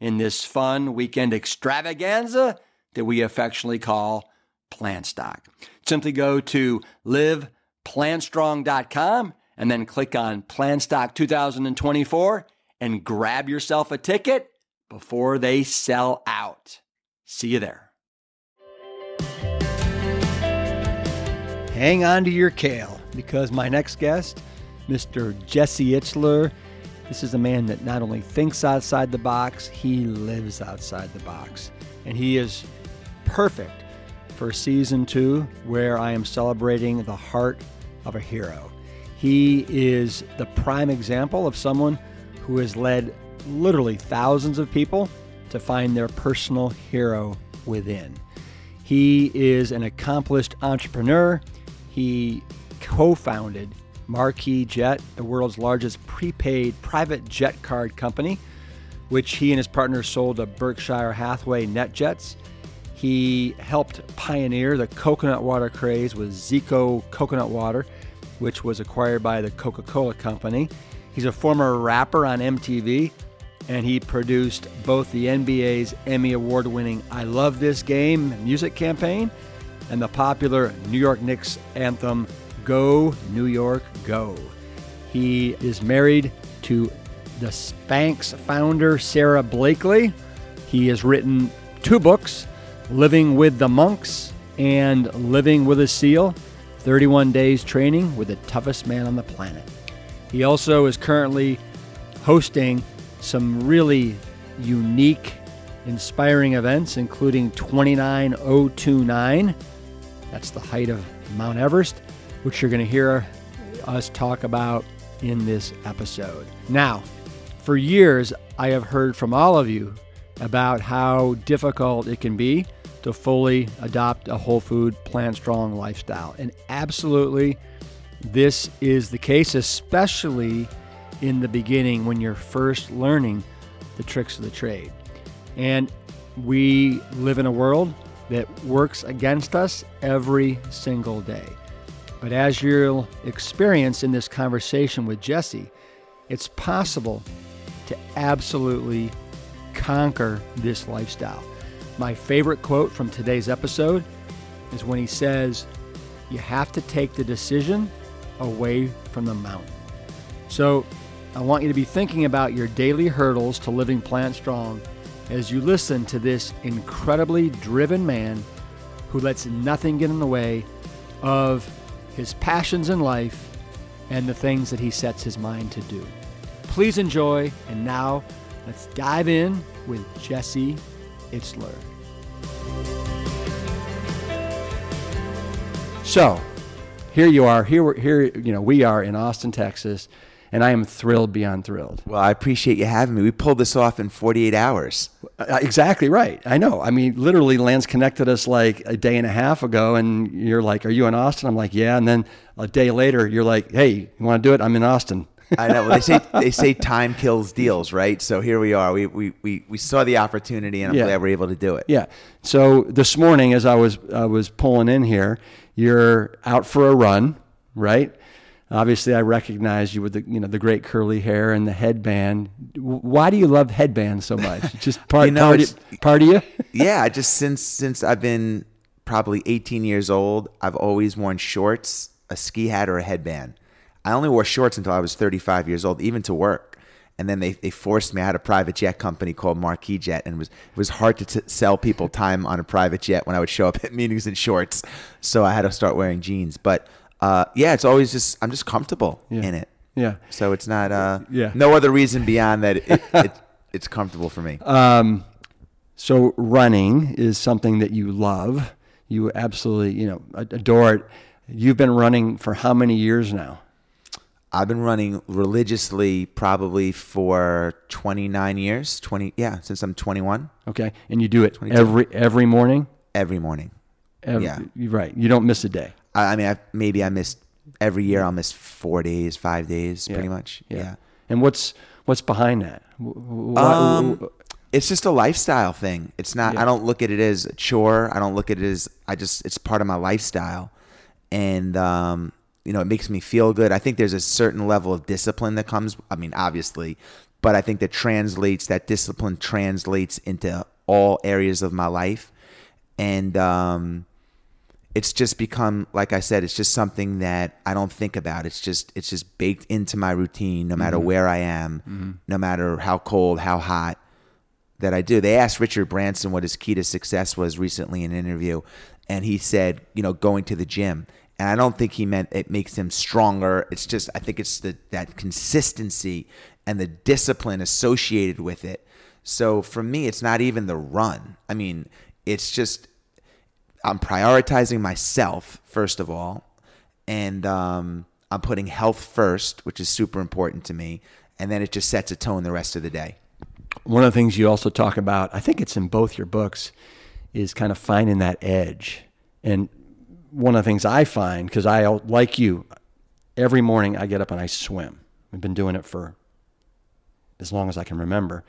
in this fun weekend extravaganza that we affectionately call Plant Stock. Simply go to liveplantstrong.com and then click on Plant Stock 2024 and grab yourself a ticket before they sell out. See you there. Hang on to your kale because my next guest, Mr. Jesse Itzler, this is a man that not only thinks outside the box, he lives outside the box. And he is perfect for season two, where I am celebrating the heart of a hero. He is the prime example of someone who has led literally thousands of people to find their personal hero within. He is an accomplished entrepreneur. He co founded Marquis Jet, the world's largest prepaid private jet card company, which he and his partner sold to Berkshire Hathaway NetJets. He helped pioneer the coconut water craze with Zico Coconut Water, which was acquired by the Coca Cola Company. He's a former rapper on MTV, and he produced both the NBA's Emmy Award winning I Love This Game music campaign and the popular New York Knicks anthem Go New York Go. He is married to the Spanx founder, Sara Blakely. He has written two books Living with the Monks and Living with a Seal 31 Days Training with the Toughest Man on the Planet. He also is currently hosting some really unique, inspiring events, including 29029. That's the height of Mount Everest, which you're going to hear us talk about in this episode. Now, for years, I have heard from all of you about how difficult it can be to fully adopt a whole food, plant strong lifestyle. And absolutely, this is the case, especially in the beginning when you're first learning the tricks of the trade. And we live in a world that works against us every single day. But as you'll experience in this conversation with Jesse, it's possible to absolutely conquer this lifestyle. My favorite quote from today's episode is when he says, You have to take the decision away from the mountain. So I want you to be thinking about your daily hurdles to living plant strong as you listen to this incredibly driven man who lets nothing get in the way of his passions in life and the things that he sets his mind to do. Please enjoy, and now let's dive in with Jesse Itzler. So, here you are. Here, here, you know, we are in Austin, Texas, and I am thrilled beyond thrilled. Well, I appreciate you having me. We pulled this off in 48 hours. Uh, exactly right. I know. I mean, literally, Lance connected us like a day and a half ago, and you're like, "Are you in Austin?" I'm like, "Yeah." And then a day later, you're like, "Hey, you want to do it?" I'm in Austin. I know. Well, they say they say time kills deals, right? So here we are. We we, we, we saw the opportunity, and I'm Yeah. glad we're able to do it. Yeah. So this morning, as I was I was pulling in here, you're out for a run, right? Obviously, I recognize you with the you know the great curly hair and the headband. Why do you love headbands so much? Just part You know, part, of, part of you? yeah, I just since since I've been probably 18 years old, I've always worn shorts, a ski hat, or a headband. I only wore shorts until I was 35 years old, even to work. And then they, they forced me. I had a private jet company called Marquis Jet, and it was it was hard to t- sell people time on a private jet when I would show up at meetings in shorts. So I had to start wearing jeans. But uh, yeah, it's always just I'm just comfortable Yeah. in it. Yeah. So it's not uh, Yeah. no other reason beyond that it, it, it's comfortable for me. Um, so running is something that you love. You absolutely you know adore it. You've been running for how many years now? I've been running religiously probably for 29 years. 20, yeah, since I'm 21, Okay, and you do it 22. every every morning. every morning. Every, Yeah. you're right. You don't miss a day. I, I mean, I, maybe I missed every year. I'll miss four days, five days, pretty much. Yeah. And what's what's behind that? Wh- wh- why- Um, it's just a lifestyle thing. It's not. Yeah. I don't look at it as a chore. I don't look at it as. I just. It's part of my lifestyle, and um, you know, it makes me feel good. I think there's a certain level of discipline that comes. I mean, obviously, but I think that translates. That discipline translates into all areas of my life, and um, it's just become like I said. It's just something that I don't think about. It's just. It's just baked into my routine, no matter mm-hmm. where I am, mm-hmm. no matter how cold, how hot that I do. They asked Richard Branson what his key to success was recently in an interview, and he said, you know, going to the gym. And I don't think he meant it makes him stronger. It's just I think it's the that consistency and the discipline associated with it. So for me, it's not even the run. I mean, it's just I'm prioritizing myself first of all, and um, I'm putting health first, which is super important to me, and then it just sets a tone the rest of the day. one of the things you also talk about, I think it's in both your books, is kind of finding that edge. And one of the things I find, because I, like you, every morning I get up and I swim. I've been doing it for as long as I can remember.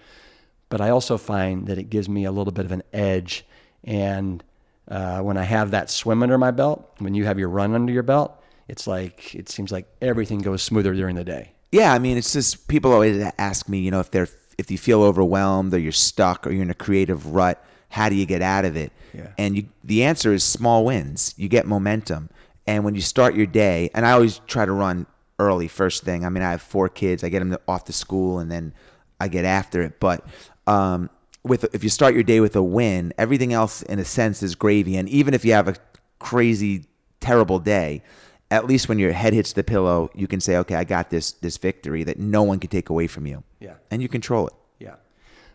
But I also find that it gives me a little bit of an edge. And uh, when I have that swim under my belt, when you have your run under your belt, it's like, it seems like everything goes smoother during the day. Yeah, I mean, it's just people always ask me, you know, if they're if you feel overwhelmed or you're stuck or you're in a creative rut, how do you get out of it? Yeah. And you, the answer is small wins. You get momentum, and when you start your day, and I always try to run early first thing. I mean, I have four kids. I get them off to school, and then I get after it. But um, with if you start your day with a win, everything else, in a sense, is gravy. And even if you have a crazy, terrible day, at least when your head hits the pillow, you can say, "Okay, I got this this victory that no one can take away from you." Yeah. and you control it. Yeah.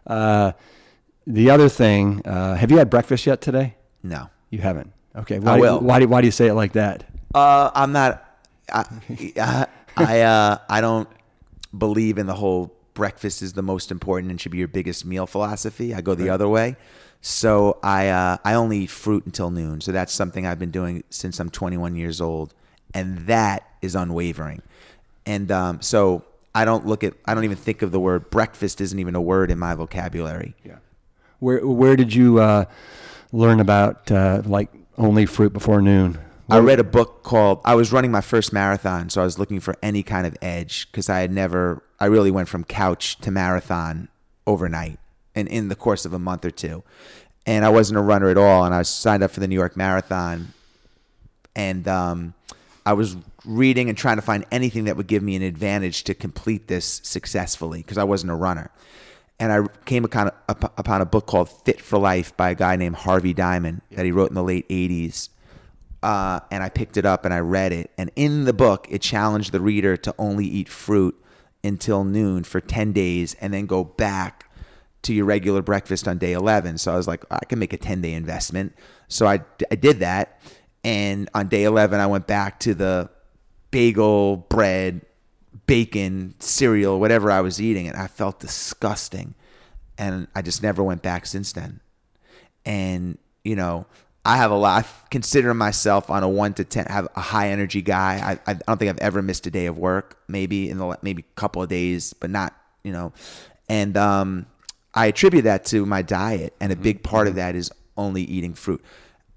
Uh, the other thing, uh, have you had breakfast yet today? No, You haven't. Okay. Why, will. Why do, why do you say it like that? uh, I'm not. I I I, uh, I don't believe in the whole breakfast is the most important and should be your biggest meal philosophy. I go the other way. So I uh, I only eat fruit until noon. So that's something I've been doing since I'm 21 years old, and that is unwavering. And um, so I don't look at I don't even think of the word breakfast isn't even a word in my vocabulary. Yeah. Where Where did you uh, learn about uh, like only fruit before noon? I read a book called I was running my first marathon, so I was looking for any kind of edge because I had never I really went from couch to marathon overnight and in the course of a month or two. And I wasn't a runner at all and I was signed up for the New York Marathon and um, I was reading and trying to find anything that would give me an advantage to complete this successfully because I wasn't a runner. And I came upon, upon a book called Fit for Life by a guy named Harvey Diamond that he wrote in the late 80s. Uh, and I picked it up and I read it. And in the book, it challenged the reader to only eat fruit until noon for 10 days and then go back to your regular breakfast on day 11. So I was like, I can make a 10 day investment. So I, I did that. And on day 11, I went back to the bagel, bread, bacon, cereal, whatever I was eating. And I felt disgusting. And I just never went back since then. And, you know, I have a lot. I consider myself on a one to ten, have a high energy guy. I, I don't think I've ever missed a day of work. Maybe in the maybe a couple of days, but not you know. And um, I attribute that to my diet, and a big part of Mm-hmm. that is only eating fruit.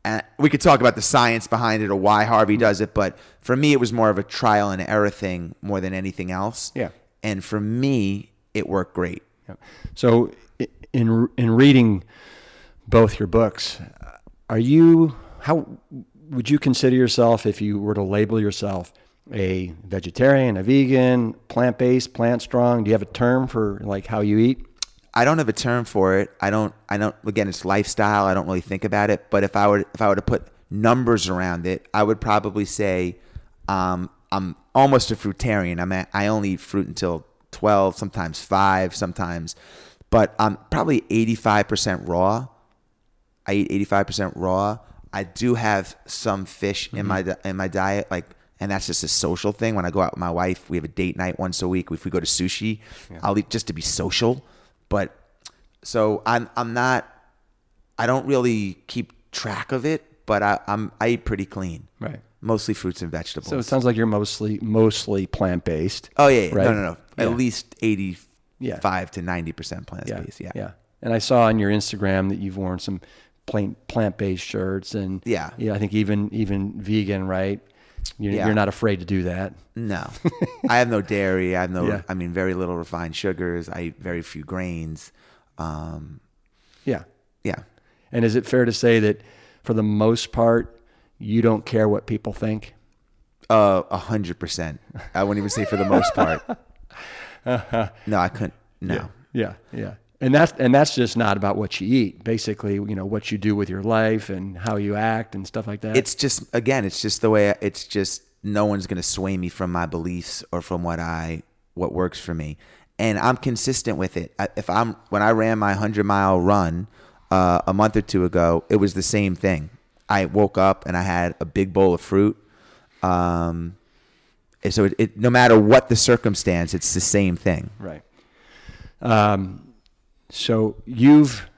And we could talk about the science behind it or why Harvey Mm-hmm. does it, but for me, it was more of a trial and error thing more than anything else. Yeah. And for me, it worked great. Yeah. So, in in reading both your books, are you how would you consider yourself if you were to label yourself a vegetarian, a vegan, plant based, plant strong? Do you have a term for like how you eat? I don't have a term for it. I don't. I don't. Again, it's lifestyle. I don't really think about it. But if I were, if I were to put numbers around it, I would probably say um, I'm almost a fruitarian. I'm. A, I only eat fruit until twelve, sometimes five, sometimes. But I'm probably 85% raw. I eat 85% raw. I do have some fish in my mm-hmm. in my diet, like, and that's just a social thing. When I go out with my wife, we have a date night once a week. If we go to sushi, I'll eat just to be social. But so I'm I'm not. I don't really keep track of it, but I, I'm I eat pretty clean. Right. Mostly fruits and vegetables. So it sounds like you're mostly mostly plant based. oh yeah, yeah. right? no, no, no. Yeah. At least eighty five yeah. to ninety percent plant yeah, based. Yeah. yeah. And I saw on your Instagram that you've worn some plain plant-based shirts, and Yeah. yeah, I think even even vegan, right? You're, Yeah. you're not afraid to do that. No, I have no dairy. I have no. Yeah. I mean, very little refined sugars. I eat very few grains. Um, Yeah. yeah, And is it fair to say that for the most part, you don't care what people think? uh, a hundred percent. I wouldn't even say for the most part. No, I couldn't. No. Yeah, yeah. And that's and that's just not about what you eat. Basically, you know, what you do with your life and how you act and stuff like that. It's just again, it's just the way. It's just no one's gonna sway me from my beliefs or from what I what works for me, and I'm consistent with it. I- If I'm when I ran my hundred mile run uh, a month or two ago, it was the same thing. I woke up and I had a big bowl of fruit. Um, so it, it no matter what the circumstance, it's the same thing. right. Um, so you've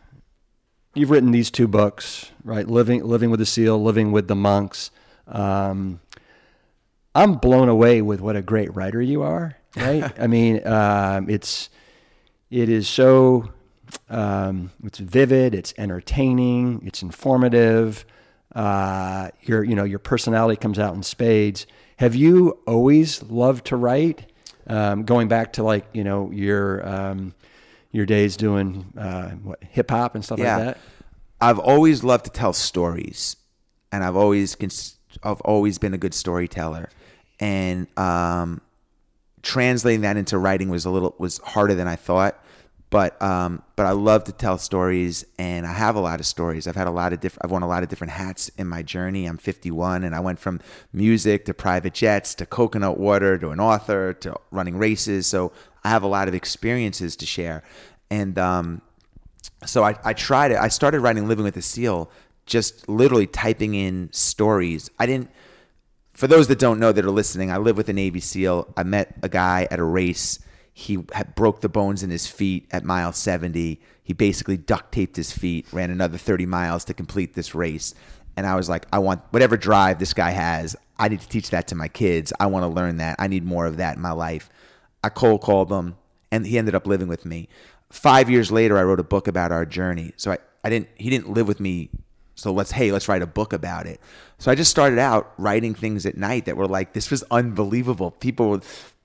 you've written these two books, right? Living living with the seal, living with the monks. Um, I'm blown away with what a great writer you are. Right? I mean, um, it's it is so um, it's vivid, it's entertaining, it's informative. Uh, your you know your personality comes out in spades. Have you always loved to write? Um, going back to like you know your um, your days doing uh, what hip hop and stuff Yeah. like that. I've always loved to tell stories, and I've always cons- I've always been a good storyteller, and um, translating that into writing was a little was harder than I thought. But um, but I love to tell stories, and I have a lot of stories. I've had a lot of different. I've worn a lot of different hats in my journey. I'm 51, and I went from music to private jets to coconut water to an author to running races. So I have a lot of experiences to share, and um, so I, I tried it. I started writing Living with a Seal, just literally typing in stories. I didn't, for those that don't know that are listening, I live with a Navy SEAL. I met a guy at a race. He had broke the bones in his feet at mile 70. He basically duct taped his feet, ran another 30 miles to complete this race. And I was like, I want whatever drive this guy has, I need to teach that to my kids. I want to learn that. I need more of that in my life. I cold called him, and he ended up living with me. Five years later, I wrote a book about our journey. So I, I didn't. He didn't live with me. So let's hey, let's write a book about it. So I just started out writing things at night that were like, this was unbelievable. People,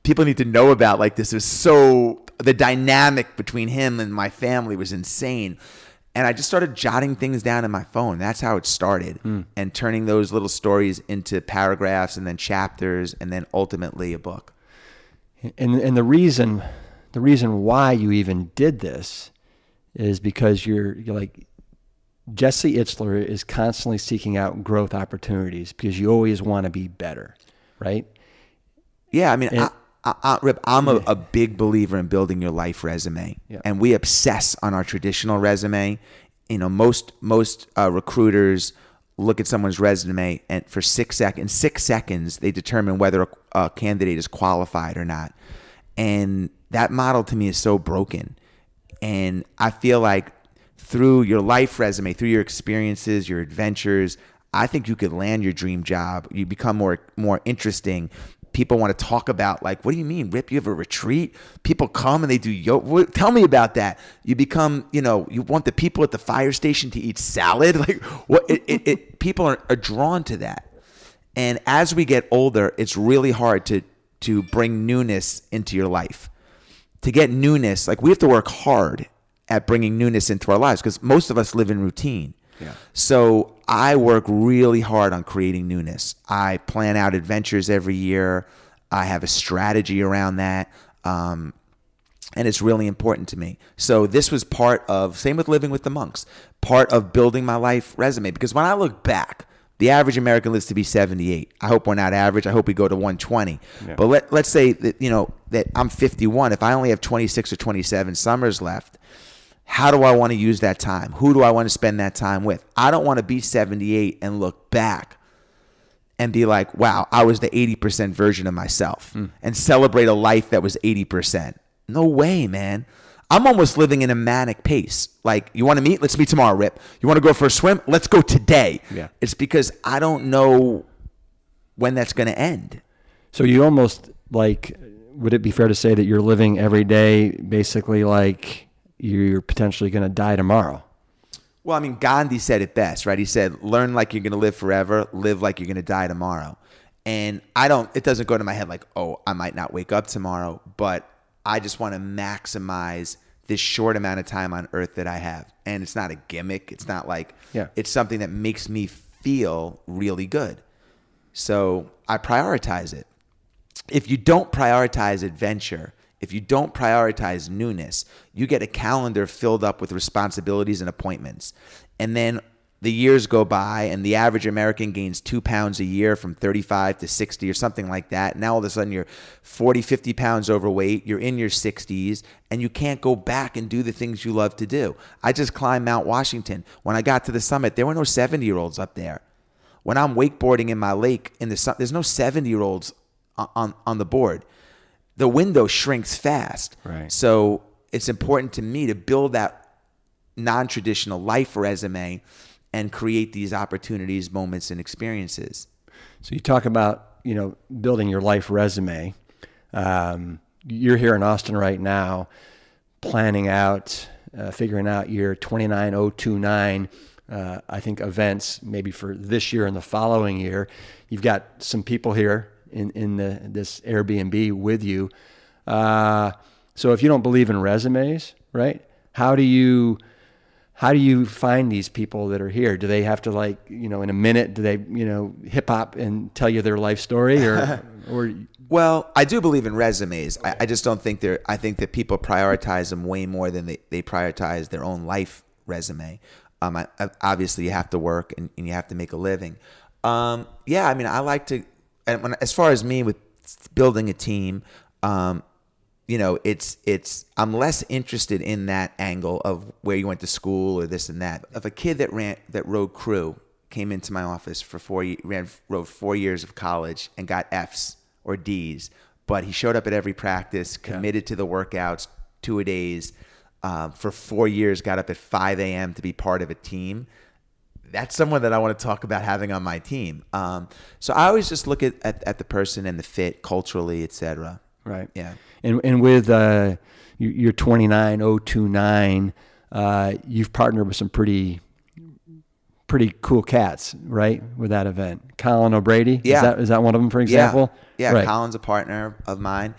people need to know about like this. Is so the dynamic between him and my family was insane. And I just started jotting things down in my phone. That's how it started, hmm. and turning those little stories into paragraphs and then chapters, and then ultimately a book. and and the reason the reason why you even did this is because you're, you're like Jesse Itzler is constantly seeking out growth opportunities because you always want to be better, right? Yeah, I mean, And- I, I, I, Rip, I'm a, a big believer in building your life resume, Yeah. and we obsess on our traditional resume. You know, most most uh, recruiters look at someone's resume, and for six seconds, six seconds, they determine whether a, a candidate is qualified or not. And that model to me is so broken, and I feel like through your life resume, through your experiences, your adventures, I think you could land your dream job. You become more more interesting. People want to talk about like, what do you mean, Rip? You have a retreat? People come and they do yoga. Tell me about that. You become, you know, you want the people at the fire station to eat salad. Like, what? It, it, it people are, are drawn to that. And as we get older, it's really hard to to bring newness into your life. To get newness, like we have to work hard at bringing newness into our lives because most of us live in routine. Yeah. So I work really hard on creating newness. I plan out adventures every year. I have a strategy around that. Um, and it's really important to me. So this was part of same with living with the monks, part of building my life resume because when I look back, the average American lives to be 78. I hope we're not average. I hope we go to 120. Yeah. But let, let's say that you know that I'm 51. If I only have 26 or 27 summers left, how do I want to use that time? Who do I want to spend that time with? I don't want to be 78 and look back and be like, wow, I was the 80% version of myself hmm. and celebrate a life that was 80%. No way, man. I'm almost living in a manic pace. Like, you want to meet? Let's meet tomorrow, Rip. You want to go for a swim? Let's go today. Yeah. It's because I don't know when that's going to end. So you almost like, would it be fair to say that you're living every day basically like you're potentially going to die tomorrow? Well, I mean, Gandhi said it best, right? He said, learn like you're going to live forever, live like you're going to die tomorrow. And I don't, it doesn't go to my head like, oh, I might not wake up tomorrow, but I just want to maximize this short amount of time on earth that I have. And it's not a gimmick. It's not like, Yeah. it's something that makes me feel really good. So I prioritize it. If you don't prioritize adventure, if you don't prioritize newness, you get a calendar filled up with responsibilities and appointments. And then the years go by, and the average American gains two pounds a year from 35 to 60 or something like that. Now all of a sudden you're 40, 50 pounds overweight, you're in your 60s, and you can't go back and do the things you love to do. I just climbed Mount Washington. When I got to the summit, there were no 70 year olds up there when I'm wakeboarding in my lake in the sun, there's no 70 year olds on, on, on the board. The window shrinks fast. Right. So it's important to me to build that non traditional life resume and create these opportunities, moments, and experiences. So you talk about you know building your life resume. Um, you're here in Austin right now, planning out, uh, figuring out your 29029. Uh, I think events maybe for this year and the following year. You've got some people here in in the this Airbnb with you. Uh, so if you don't believe in resumes, right? How do you how do you find these people that are here? Do they have to like, you know, in a minute, do they, you know, hip hop and tell you their life story or, or Well, I do believe in resumes. I, I just don't think they're. I think that people prioritize them way more than they, they prioritize their own life resume. Um, I, I- obviously, you have to work and, and you have to make a living. Um, yeah, I mean, I like to. And when, as far as me with building a team, um, you know, it's it's. I'm less interested in that angle of where you went to school or this and that. If a kid that ran that rode crew came into my office for four ran rode four years of college and got Fs or Ds, but he showed up at every practice, committed to the workouts, two a days, um, for four years, got up at 5 a.m. to be part of a team. That's someone that I want to talk about having on my team. Um, so I always just look at, at, at the person and the fit culturally, etc. right? Yeah. And, and with uh, your, your 29029, uh, you've partnered with some pretty, pretty cool cats, right? With that event. Colin O'Brady. Yeah. Is that, is that one of them, for example? Yeah, yeah. Right. Colin's a partner of mine.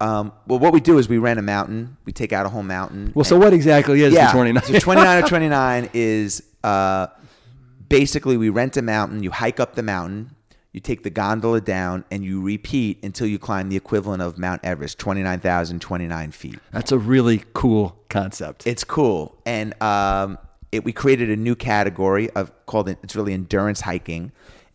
Um, well, what we do is we rent a mountain. We take out a whole mountain. Well, so what exactly is yeah, the 29? so 29 or 29 is uh, basically we rent a mountain. You hike up the mountain. You take the gondola down, and you repeat until you climb the equivalent of Mount Everest, 29,029 feet. That's a really cool concept. It's cool, and um, it, we created a new category of called it's really endurance hiking,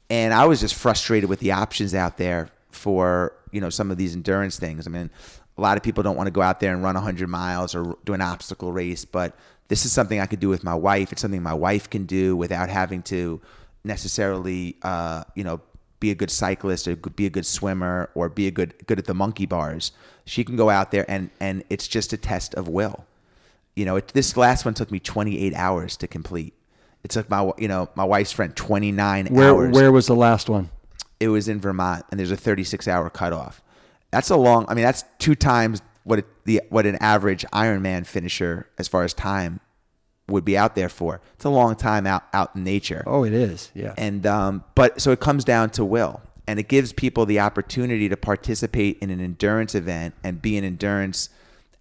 and I was just frustrated with the options out there for you know some of these endurance things. I mean, a lot of people don't want to go out there and run 100 miles or do an obstacle race, but this is something I could do with my wife. It's something my wife can do without having to necessarily uh, you know be a good cyclist or be a good swimmer or be a good good at the monkey bars. She can go out there and and it's just a test of will You know, it, this last one took me 28 hours to complete. It took my you know my wife's friend 29 Where hours. where was the last one? it was in Vermont, and there's a 36 hour cutoff. That's a long. I mean, that's two times what it, the what an average Ironman finisher, as far as time, would be out there for. It's a long time out out in nature. Oh, it is. Yeah. And um, but so it comes down to will, and it gives people the opportunity to participate in an endurance event and be an endurance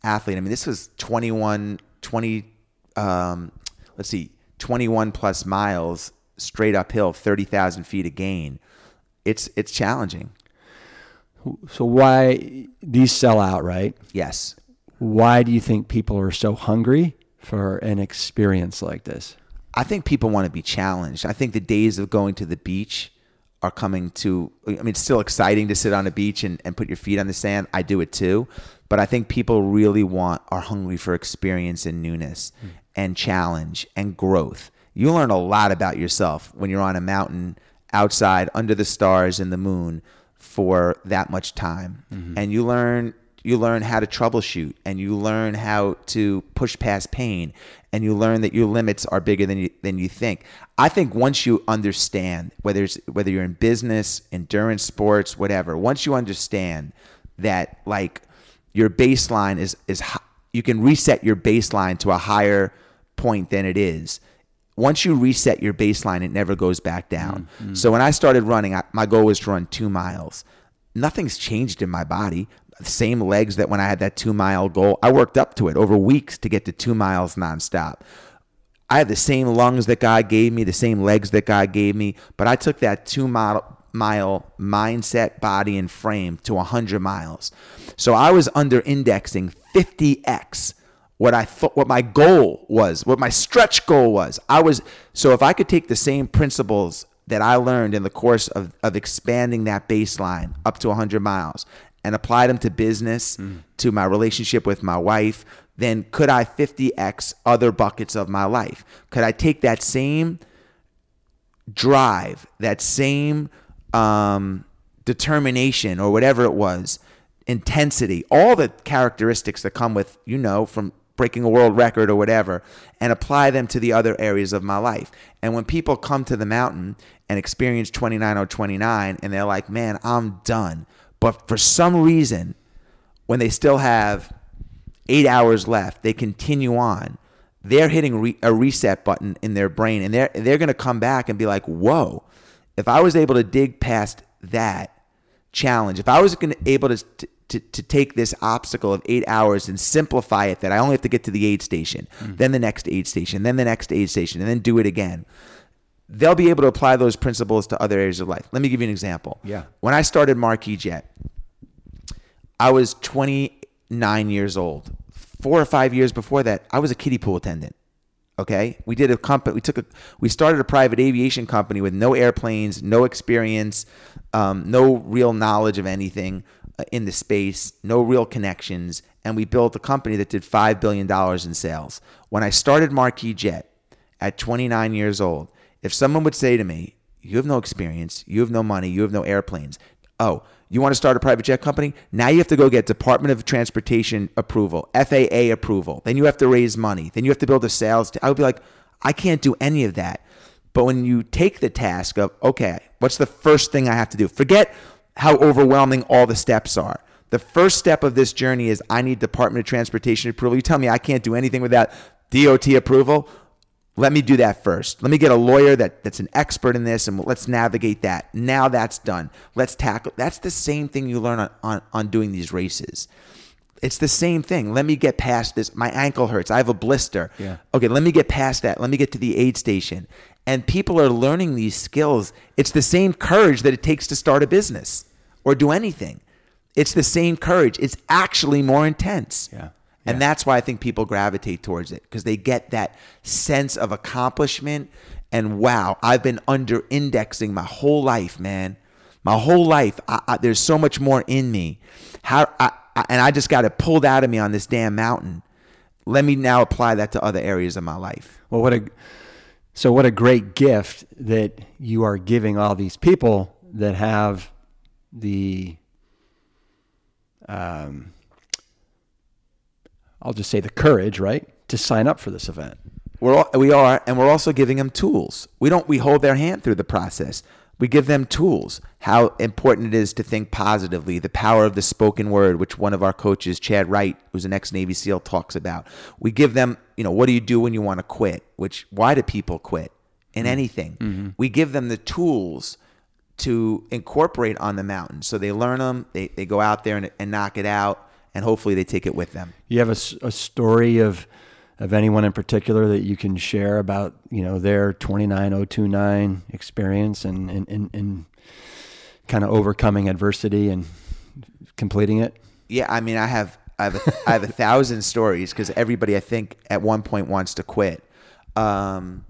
athlete. I mean, this was 21, 20, um, let's see, 21 plus miles straight uphill, 30,000 feet of gain. It's it's challenging. So why these sell out, right? Yes. Why do you think people are so hungry for an experience like this? I think people want to be challenged. I think the days of going to the beach are coming to I mean it's still exciting to sit on a beach and, and put your feet on the sand. I do it too. But I think people really want are hungry for experience and newness mm. and challenge and growth. You learn a lot about yourself when you're on a mountain outside under the stars and the moon for that much time. Mm-hmm. And you learn you learn how to troubleshoot and you learn how to push past pain and you learn that your limits are bigger than you than you think. I think once you understand whether it's whether you're in business, endurance sports, whatever, once you understand that like your baseline is is you can reset your baseline to a higher point than it is. Once you reset your baseline, it never goes back down. Mm-hmm. So when I started running, I, my goal was to run two miles. Nothing's changed in my body. Same legs that when I had that two mile goal. I worked up to it over weeks to get to two miles nonstop. I have the same lungs that God gave me, the same legs that God gave me, but I took that two mile, mile mindset, body, and frame to 100 miles. So I was under indexing 50x what I thought, what my goal was, what my stretch goal was. I was, so if I could take the same principles that I learned in the course of, of expanding that baseline up to 100 miles and apply them to business, to my relationship with my wife, then could I 50x other buckets of my life? Could I take that same drive, that same um, determination or whatever it was, intensity, all the characteristics that come with, you know, from breaking a world record or whatever, and apply them to the other areas of my life. And when people come to the mountain and experience 29 or 29 and they're like, man, I'm done. But for some reason, when they still have eight hours left, they continue on. They're hitting re- a reset button in their brain, and they're they're going to come back and be like, "Whoa! If I was able to dig past that challenge, if I was to able to, to to take this obstacle of eight hours and simplify it, that I only have to get to the aid station, then the next aid station, then the next aid station, and then do it again." They'll be able to apply those principles to other areas of life. Let me give you an example. Yeah. When I started Marquis Jet, I was 29 years old. Four or five years before that, I was a kiddie pool attendant. Okay, we did a company. We took a. We started a private aviation company with no airplanes, no experience, um, no real knowledge of anything in the space, no real connections, and we built a company that did five billion dollars in sales. When I started Marquis Jet at 29 years old, if someone would say to me, "You have no experience, you have no money, you have no airplanes," oh, you want to start a private jet company? Now you have to go get Department of Transportation approval, FAA approval. Then you have to raise money. Then you have to build a sales. T- I would be like, I can't do any of that. But when you take the task of, okay, what's the first thing I have to do? Forget how overwhelming all the steps are. The first step of this journey is I need Department of Transportation approval. You tell me I can't do anything without DOT approval. Let me do that first. Let me get a lawyer that, that's an expert in this and let's navigate that. Now that's done. Let's tackle. That's the same thing you learn on, on, on doing these races. It's the same thing. Let me get past this. My ankle hurts. I have a blister. Yeah. Okay, let me get past that. Let me get to the aid station. And people are learning these skills. It's the same courage that it takes to start a business or do anything. It's the same courage. It's actually more intense. Yeah. And that's why I think people gravitate towards it because they get that sense of accomplishment. And wow, I've been under indexing my whole life, man. My whole life, I, I, there's so much more in me. How, I, I, and I just got it pulled out of me on this damn mountain. Let me now apply that to other areas of my life. Well, what a so what a great gift that you are giving all these people that have the um, I'll just say the courage, right, to sign up for this event. We're all, we are, and we're also giving them tools. We don't we hold their hand through the process. We give them tools. How important it is to think positively. The power of the spoken word, which one of our coaches, Chad Wright, who's an ex Navy SEAL, talks about. We give them, you know, what do you do when you want to quit? Which why do people quit in mm-hmm. anything? Mm-hmm. We give them the tools to incorporate on the mountain, so they learn them. They they go out there and, and knock it out, and hopefully they take it with them. You have a, a story of of anyone in particular that you can share about you know their 29029 experience and and, and, and kind of overcoming adversity and completing it. Yeah, I mean, I have I have a, I have a thousand stories because everybody I think at one point wants to quit. Um,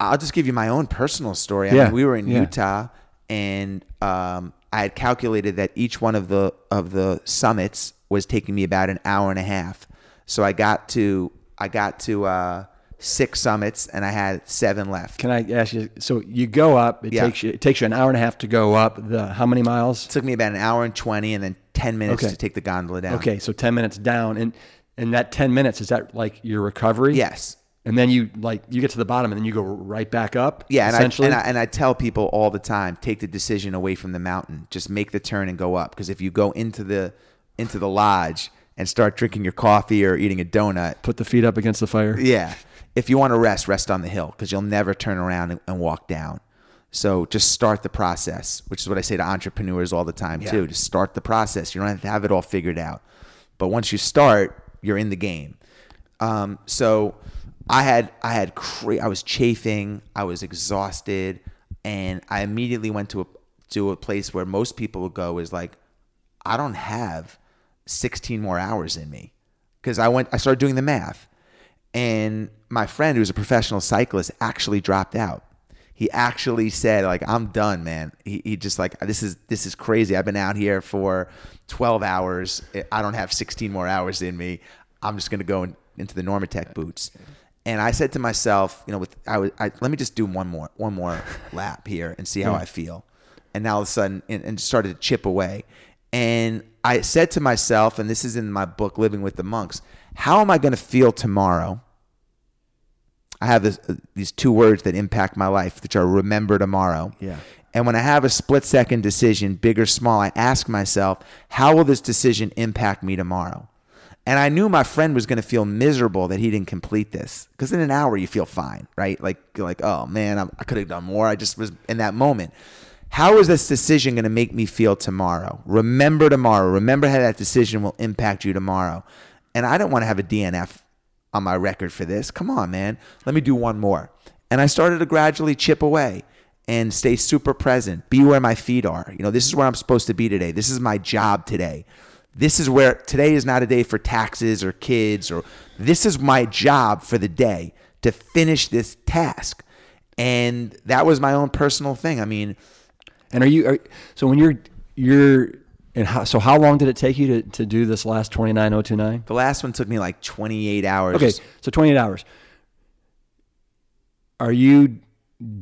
I'll just give you my own personal story. I Yeah, mean, we were in yeah. Utah, and um, I had calculated that each one of the of the summits was taking me about an hour and a half. So I got to I got to uh, six summits, and I had seven left. Can I ask you? So you go up. It Yeah. takes you. It takes you an hour and a half to go up. The how many miles? It took me about an hour and twenty, and then ten minutes Okay. to take the gondola down. Okay, so ten minutes down, and and that ten minutes is that like your recovery? Yes. And then you like you get to the bottom, and then you go right back up. Yeah, and I, essentially. and I and I tell people all the time, take the decision away from the mountain. Just make the turn and go up. Because if you go into the into the lodge and start drinking your coffee or eating a donut, Put the feet up against the fire. yeah. If you want to rest, rest on the hill because you'll never turn around and, and walk down. So just start the process, which is what I say to entrepreneurs all the time too. Just start the process. You don't have to have it all figured out, but once you start, you're in the game. Um, so I had I had cra- I was chafing, I was exhausted, and I immediately went to a to a place where most people would go is like, I don't have 16 more hours in me because I went I started doing the math, and my friend who's a professional cyclist actually dropped out. He actually said like I'm done, man. He, he just like this is this is crazy. I've been out here for 12 hours. I don't have 16 more hours in me. I'm just gonna go in, into the Normatec boots. And I said to myself, you know, with I, was, I let me just do one more one more lap here and see how I feel. And now all of a sudden, and, and started to chip away. And I said to myself, and this is in my book, Living with the Monks, how am I going to feel tomorrow? I have this, uh, these two words that impact my life, which are remember tomorrow. Yeah. And when I have a split second decision, big or small, I ask myself, how will this decision impact me tomorrow? And I knew my friend was going to feel miserable that he didn't complete this because in an hour you feel fine, right? Like, you're like, oh man, I'm, I could have done more. I just was in that moment. How is this decision going to make me feel tomorrow? Remember tomorrow. Remember how that decision will impact you tomorrow. And I don't want to have a DNF on my record for this. Come on, man. Let me do one more. And I started to gradually chip away and stay super present. Be where my feet are. You know, this is where I'm supposed to be today. This is my job today. This is where today is not a day for taxes or kids or this is my job for the day to finish this task. And that was my own personal thing. I mean, And are you? Are, so when you're you're and how, so how long did it take you to, to do this last twenty nine oh two nine? the last one took me like 28 hours. Okay, so twenty eight hours. Are you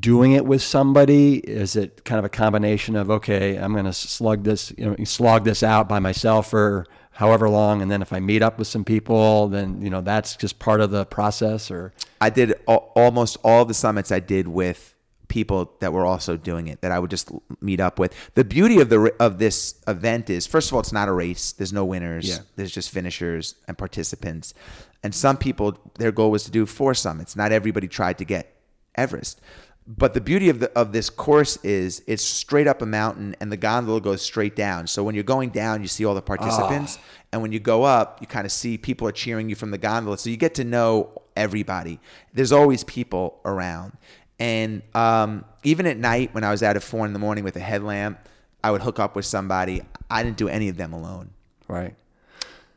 doing it with somebody? Is it kind of a combination of okay, I'm going to slug this, you know, slog this out by myself for however long, and then if I meet up with some people, then you know that's just part of the process, or I did al- almost all the summits I did with people that were also doing it that I would just meet up with. The beauty of the of this event is first of all it's not a race. There's no winners. Yeah. There's just finishers and participants. And some people their goal was to do four summits. Not everybody tried to get Everest. But the beauty of the of this course is it's straight up a mountain and the gondola goes straight down. So when you're going down, you see all the participants, ah. and when you go up, you kind of see people are cheering you from the gondola. So you get to know everybody. There's always people around, and um, even at night when I was out at four in the morning with a headlamp, I would hook up with somebody. I didn't do any of them alone, right?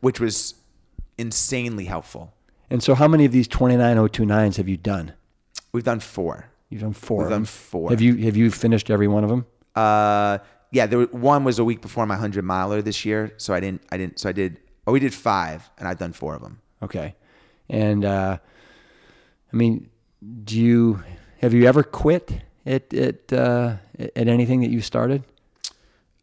which was insanely helpful. And so, how many of these twenty nine oh two nines have you done? We've done four. You've done four. We've done four. Have you have you finished every one of them? Uh, yeah, there one was a week before my hundred miler this year, so I didn't, I didn't, so I did. Oh, we did five, and I've done four of them. Okay. And uh, I mean, do you have you ever quit at at uh, at anything that you started?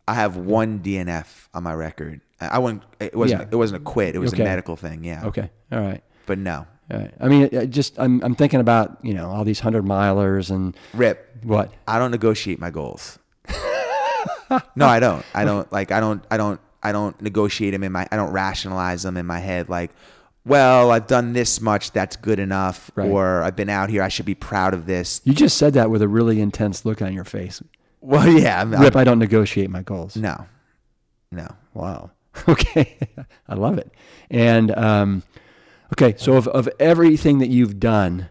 I have one DNF on my record. I I wouldn't. It wasn't. Yeah. It wasn't a quit. It was Okay. a medical thing. Yeah. Okay. All right. but no. Right. I mean, it, just I'm I'm thinking about you know all these hundred milers and Rip, what I don't negotiate my goals. no, I don't. I don't like. I don't. I don't. I don't negotiate them in my. I don't rationalize them in my head. Like, well, I've done this much. That's good enough. Right. Or I've been out here. I should be proud of this. you just said that with a really intense look on your face. Well, yeah. I'm, Rip, I don't negotiate my goals. no, no. Wow. Okay. I love it. And um, okay, so of, of everything that you've done,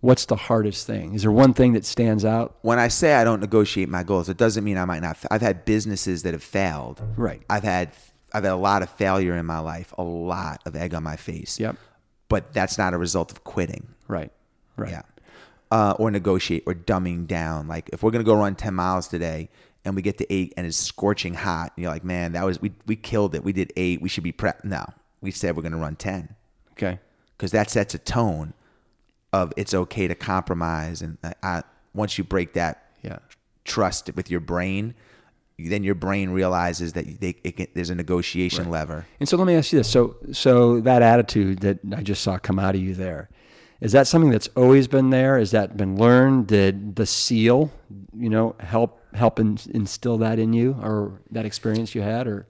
what's the hardest thing? Is there one thing that stands out? When I say I don't negotiate my goals, it doesn't mean I might not. I've had businesses that have failed. Right. I've had. I've had a lot of failure in my life. A lot of egg on my face. Yep. But that's not a result of quitting. Right. Right. Yeah. Uh, or negotiate or dumbing down. Like if we're gonna go run ten miles today and we get to eight and it's scorching hot, and you're like, man, that was we we killed it. We did eight. We should be prep. No, we said we're gonna run ten Okay. because that sets a tone of it's okay to compromise. And I, I, once you break that Yeah. trust with your brain, then your brain realizes that they, it can, there's a negotiation lever. And so let me ask you this: so so that attitude that I just saw come out of you there, is that something that's always been there? Has that been learned? Did the seal, you know, help help in, instill that in you, or that experience you had, or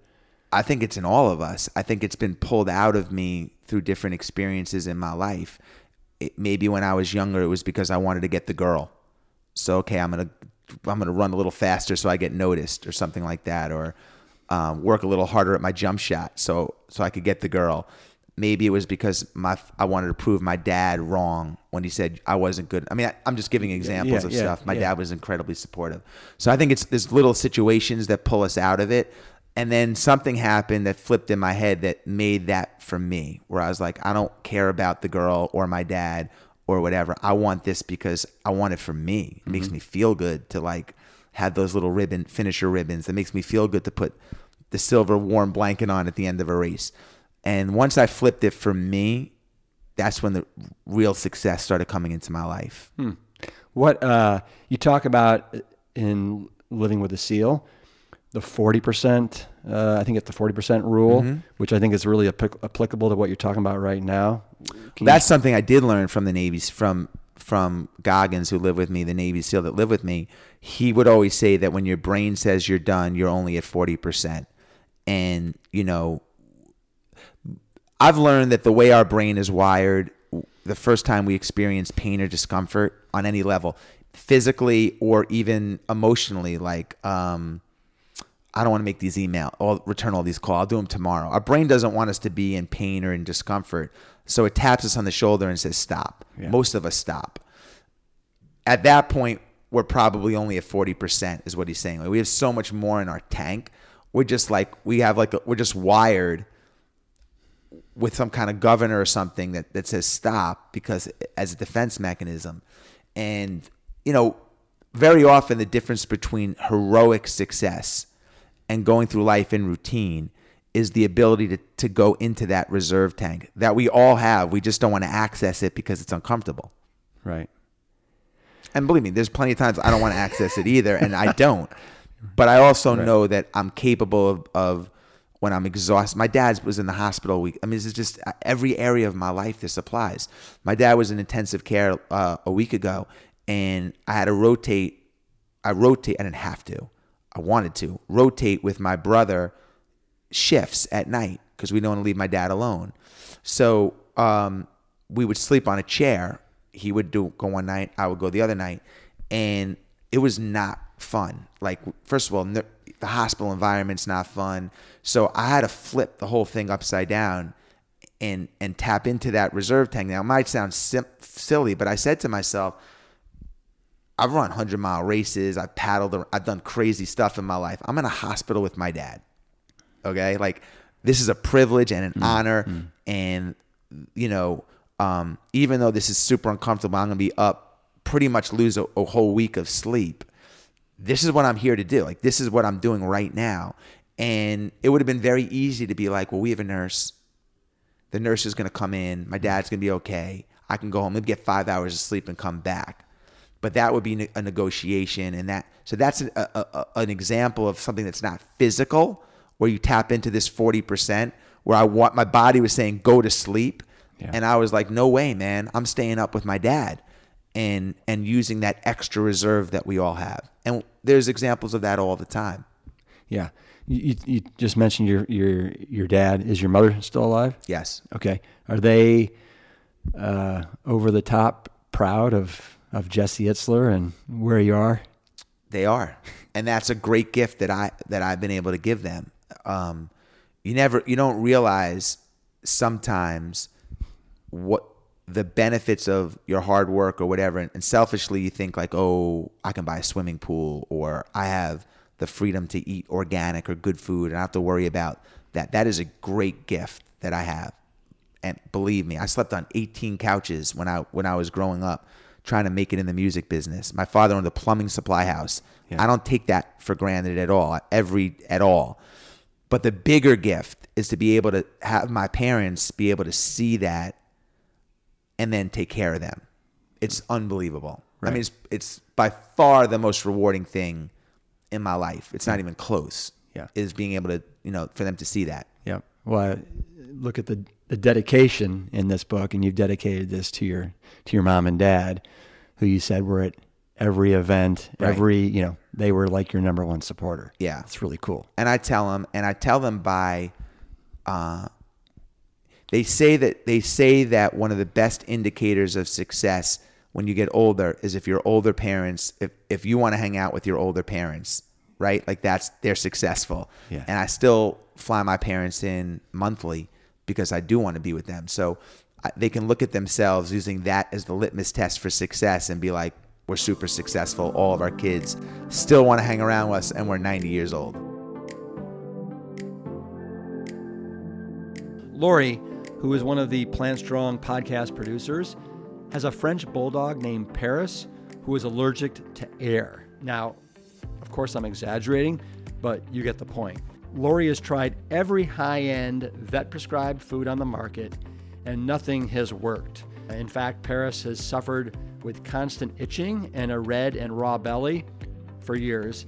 I think it's in all of us. I think it's been pulled out of me through different experiences in my life. It, maybe when I was younger, it was because I wanted to get the girl. So okay, I'm gonna I'm gonna run a little faster so I get noticed, or something like that, or um, work a little harder at my jump shot so so I could get the girl. Maybe it was because my I wanted to prove my dad wrong when he said I wasn't good. I mean, I, I'm just giving examples yeah, of yeah, stuff. My yeah. dad was incredibly supportive. So I think it's there's little situations that pull us out of it. And then something happened that flipped in my head that made that for me, where I was like, I don't care about the girl or my dad or whatever. I want this because I want it for me. It makes me feel good to like have those little ribbon finisher ribbons. It makes me feel good to put the silver warm blanket on at the end of a race. And once I flipped it for me, that's when the real success started coming into my life. What uh, you talk about in living with a seal, the forty percent. Uh, I think it's the forty percent rule, Mm-hmm. which I think is really applic- applicable to what you're talking about right now. Can you- That's something I did learn from the Navy's from from Goggins who lived with me, the Navy SEAL that lived with me. He would always say that when your brain says you're done, you're only at forty percent. And you know, I've learned that the way our brain is wired, the first time we experience pain or discomfort on any level, physically or even emotionally, like um, I don't want to make these email or return all these calls. I'll do them tomorrow. Our brain doesn't want us to be in pain or in discomfort. So it taps us on the shoulder and says, stop. Yeah. Most of us stop. At that point, we're probably only at 40%, is what he's saying. Like, we have so much more in our tank. We're just like, we have like, a, we're just wired with some kind of governor or something that, that says stop because as a defense mechanism. And, you know, very often the difference between heroic success and going through life in routine is the ability to, to go into that reserve tank that we all have. We just don't want to access it because it's uncomfortable. right. And believe me, there's plenty of times I don't want to access it either, and I don't. But I also know that I'm capable of, of when I'm exhausted. My dad was in the hospital. a week. I mean, this is just uh, every area of my life. This applies. My dad was in intensive care uh, a week ago, and I had to rotate. I rotate. I didn't have to. I wanted to rotate with my brother shifts at night because we don't want to leave my dad alone. So um, we would sleep on a chair. He would do go one night, I would go the other night, and it was not fun. Like first of all, the hospital environment's not fun. So I had to flip the whole thing upside down and and tap into that reserve tank. Now it might sound sim- silly, but I said to myself, I've run 100 mile races. I've paddled. I've done crazy stuff in my life. I'm in a hospital with my dad. Okay. Like this is a privilege and an mm, honor. Mm. And, you know, um, even though this is super uncomfortable, I'm going to be up pretty much lose a, a whole week of sleep. This is what I'm here to do. Like this is what I'm doing right now. And it would have been very easy to be like, well, we have a nurse the nurse is going to come in. My mm. dad's going to be okay. I can go home, maybe get five hours of sleep and come back. But that would be a negotiation, and that so that's an, a, a, an example of something that's not physical, where you tap into this forty percent. Where I want my body was saying go to sleep, Yeah. And I was like, no way, man. I'm staying up with my dad and and using that extra reserve that we all have. And there's examples of that all the time. Yeah. You, you, you just mentioned your, your, your dad. Is your mother still alive? Yes. Okay. Are they uh, over the top proud of, of Jesse Itzler and where you are? They are, and that's a great gift that I that I've been able to give them. Um, you never, you don't realize sometimes what the benefits of your hard work or whatever, and, selfishly you think like, oh, I can buy a swimming pool, or I have the freedom to eat organic or good food, and I don't have to worry about that. That is a great gift that I have, and believe me, I slept on 18 couches when I when I was growing up trying to make it in the music business. My father owned a plumbing supply house. Yeah. I don't take that for granted at all, every at all. But the bigger gift is to be able to have my parents be able to see that and then take care of them. It's unbelievable. I mean, it's it's by far the most rewarding thing in my life. It's not even close. Yeah. Is being able to, you know, for them to see that. Yeah. Well, look at the, the dedication in this book, and you've dedicated this to your to your mom and dad, who you said were at every event, Right. every you know they were like your number one supporter. Yeah. it's really cool. and I tell them, and I tell them by, uh, they say that they say that one of the best indicators of success when you get older is if your older parents, if if you want to hang out with your older parents, right? Like that's they're successful. Yeah. And I still fly my parents in monthly because I do want to be with them. So they can look at themselves using that as the litmus test for success and be like, we're super successful. All of our kids still want to hang around with us, and we're 90 years old. Lori, who is one of the Plant Strong podcast producers, has a French bulldog named Paris who is allergic to air. Now, of course, I'm exaggerating, but you get the point. Lori has tried every high end vet prescribed food on the market, and nothing has worked. In fact, Paris has suffered with constant itching and a red and raw belly for years.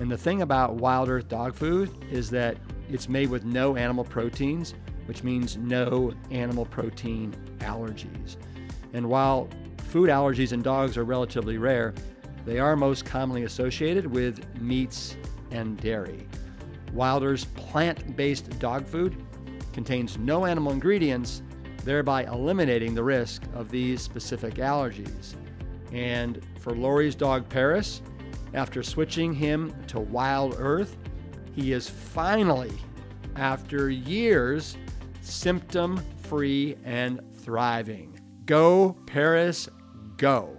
And the thing about Wild Earth dog food is that it's made with no animal proteins, which means no animal protein allergies. And while food allergies in dogs are relatively rare, they are most commonly associated with meats and dairy. Wild Earth's plant based dog food contains no animal ingredients, thereby eliminating the risk of these specific allergies. And for Lori's dog Paris, after switching him to Wild Earth, he is finally, after years, symptom free and thriving. Go, Paris, go.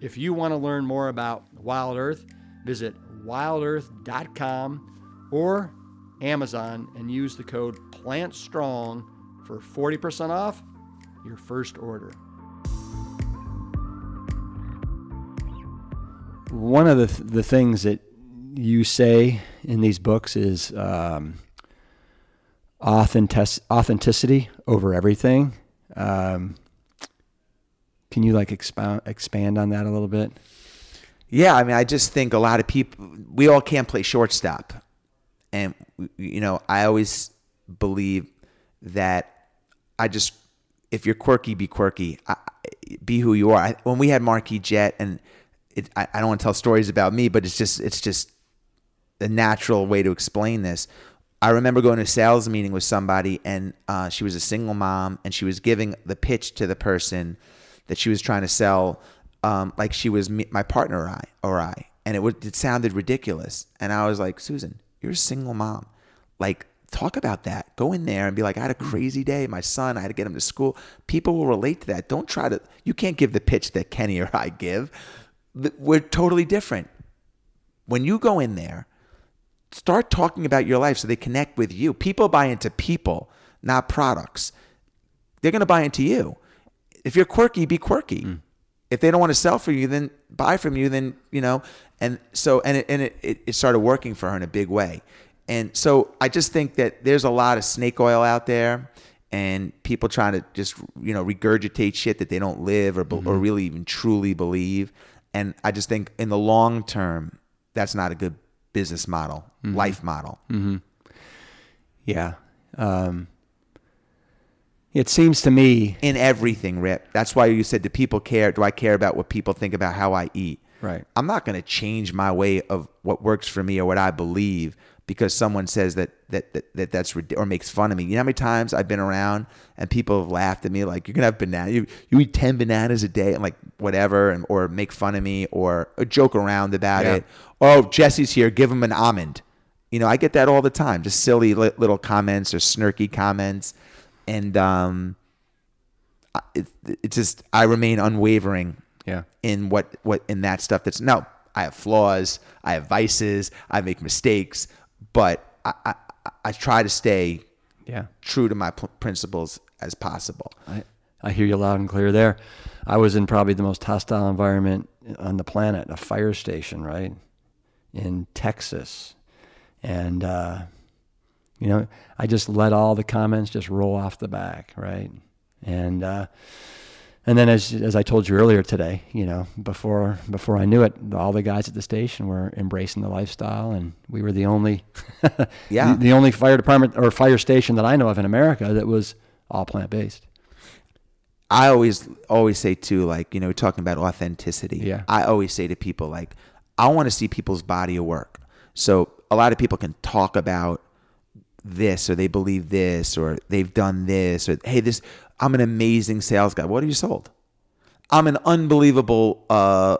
If you want to learn more about Wild Earth, visit wildearth.com or Amazon and use the code PLANTSTRONG for 40% off your first order. One of the, th- the things that you say in these books is um, authentic- authenticity over everything. Um, can you like expound expand on that a little bit? Yeah, I mean, I just think a lot of people, we all can't play shortstop. And, you know, I always believe that I just, if you're quirky, be quirky. I, be who you are. I, when we had Marquis Jet, and it, I, I don't want to tell stories about me, but it's just, it's just a natural way to explain this. I remember going to a sales meeting with somebody, and uh, she was a single mom, and she was giving the pitch to the person that she was trying to sell, um, like she was me, my partner or I, or I, and it would it sounded ridiculous, and I was like, Susan, you're a single mom, like talk about that. Go in there and be like, I had a mm-hmm. crazy day. My son, I had to get him to school. People will relate to that. Don't try to. You can't give the pitch that Kenny or I give. We're totally different. When you go in there start talking about your life so they connect with you. People buy into people, not products. They're going to buy into you. If you're quirky, be quirky. Mm. If they don't want to sell for you, then buy from you. Then you know, and so and it and it, it, started working for her in a big way. And so I just think that there's a lot of snake oil out there, and people trying to just you know regurgitate shit that they don't live or be- or mm-hmm. really even truly believe. And I just think in the long term, that's not a good business model, mm-hmm. life model. Mm-hmm. Yeah. Um, It seems to me. in everything, Rip. That's why you said, do people care? Do I care about what people think about how I eat? Right. I'm not going to change my way of what works for me or what I believe because someone says that that, that, that that's or makes fun of me. You know how many times I've been around and people have laughed at me like you're gonna have banana you, you eat ten bananas a day and like whatever and or make fun of me or, or joke around about Yeah. it. Oh, Jesse's here, give him an almond. You know, I get that all the time, just silly li- little comments or snarky comments, and um, it, it just I remain unwavering Yeah. in what what in that stuff that's no i have flaws i have vices i make mistakes but i i, I try to stay Yeah. true to my p- principles as possible I, I hear you loud and clear there. I was in probably the most hostile environment on the planet, a fire station, right? In Texas. And, uh, you know, I just let all the comments just roll off the back, right? And, uh, and then as, as I told you earlier today, you know, before, before I knew it, all the guys at the station were embracing the lifestyle and we were the only, Yeah. the, the only fire department or fire station that I know of in America that was all plant based. i always always say too like you know talking about authenticity Yeah. i always say to people like i want to see people's body of work so a lot of people can talk about this or they believe this or they've done this or hey this i'm an amazing sales guy. What have you sold? I'm an unbelievable uh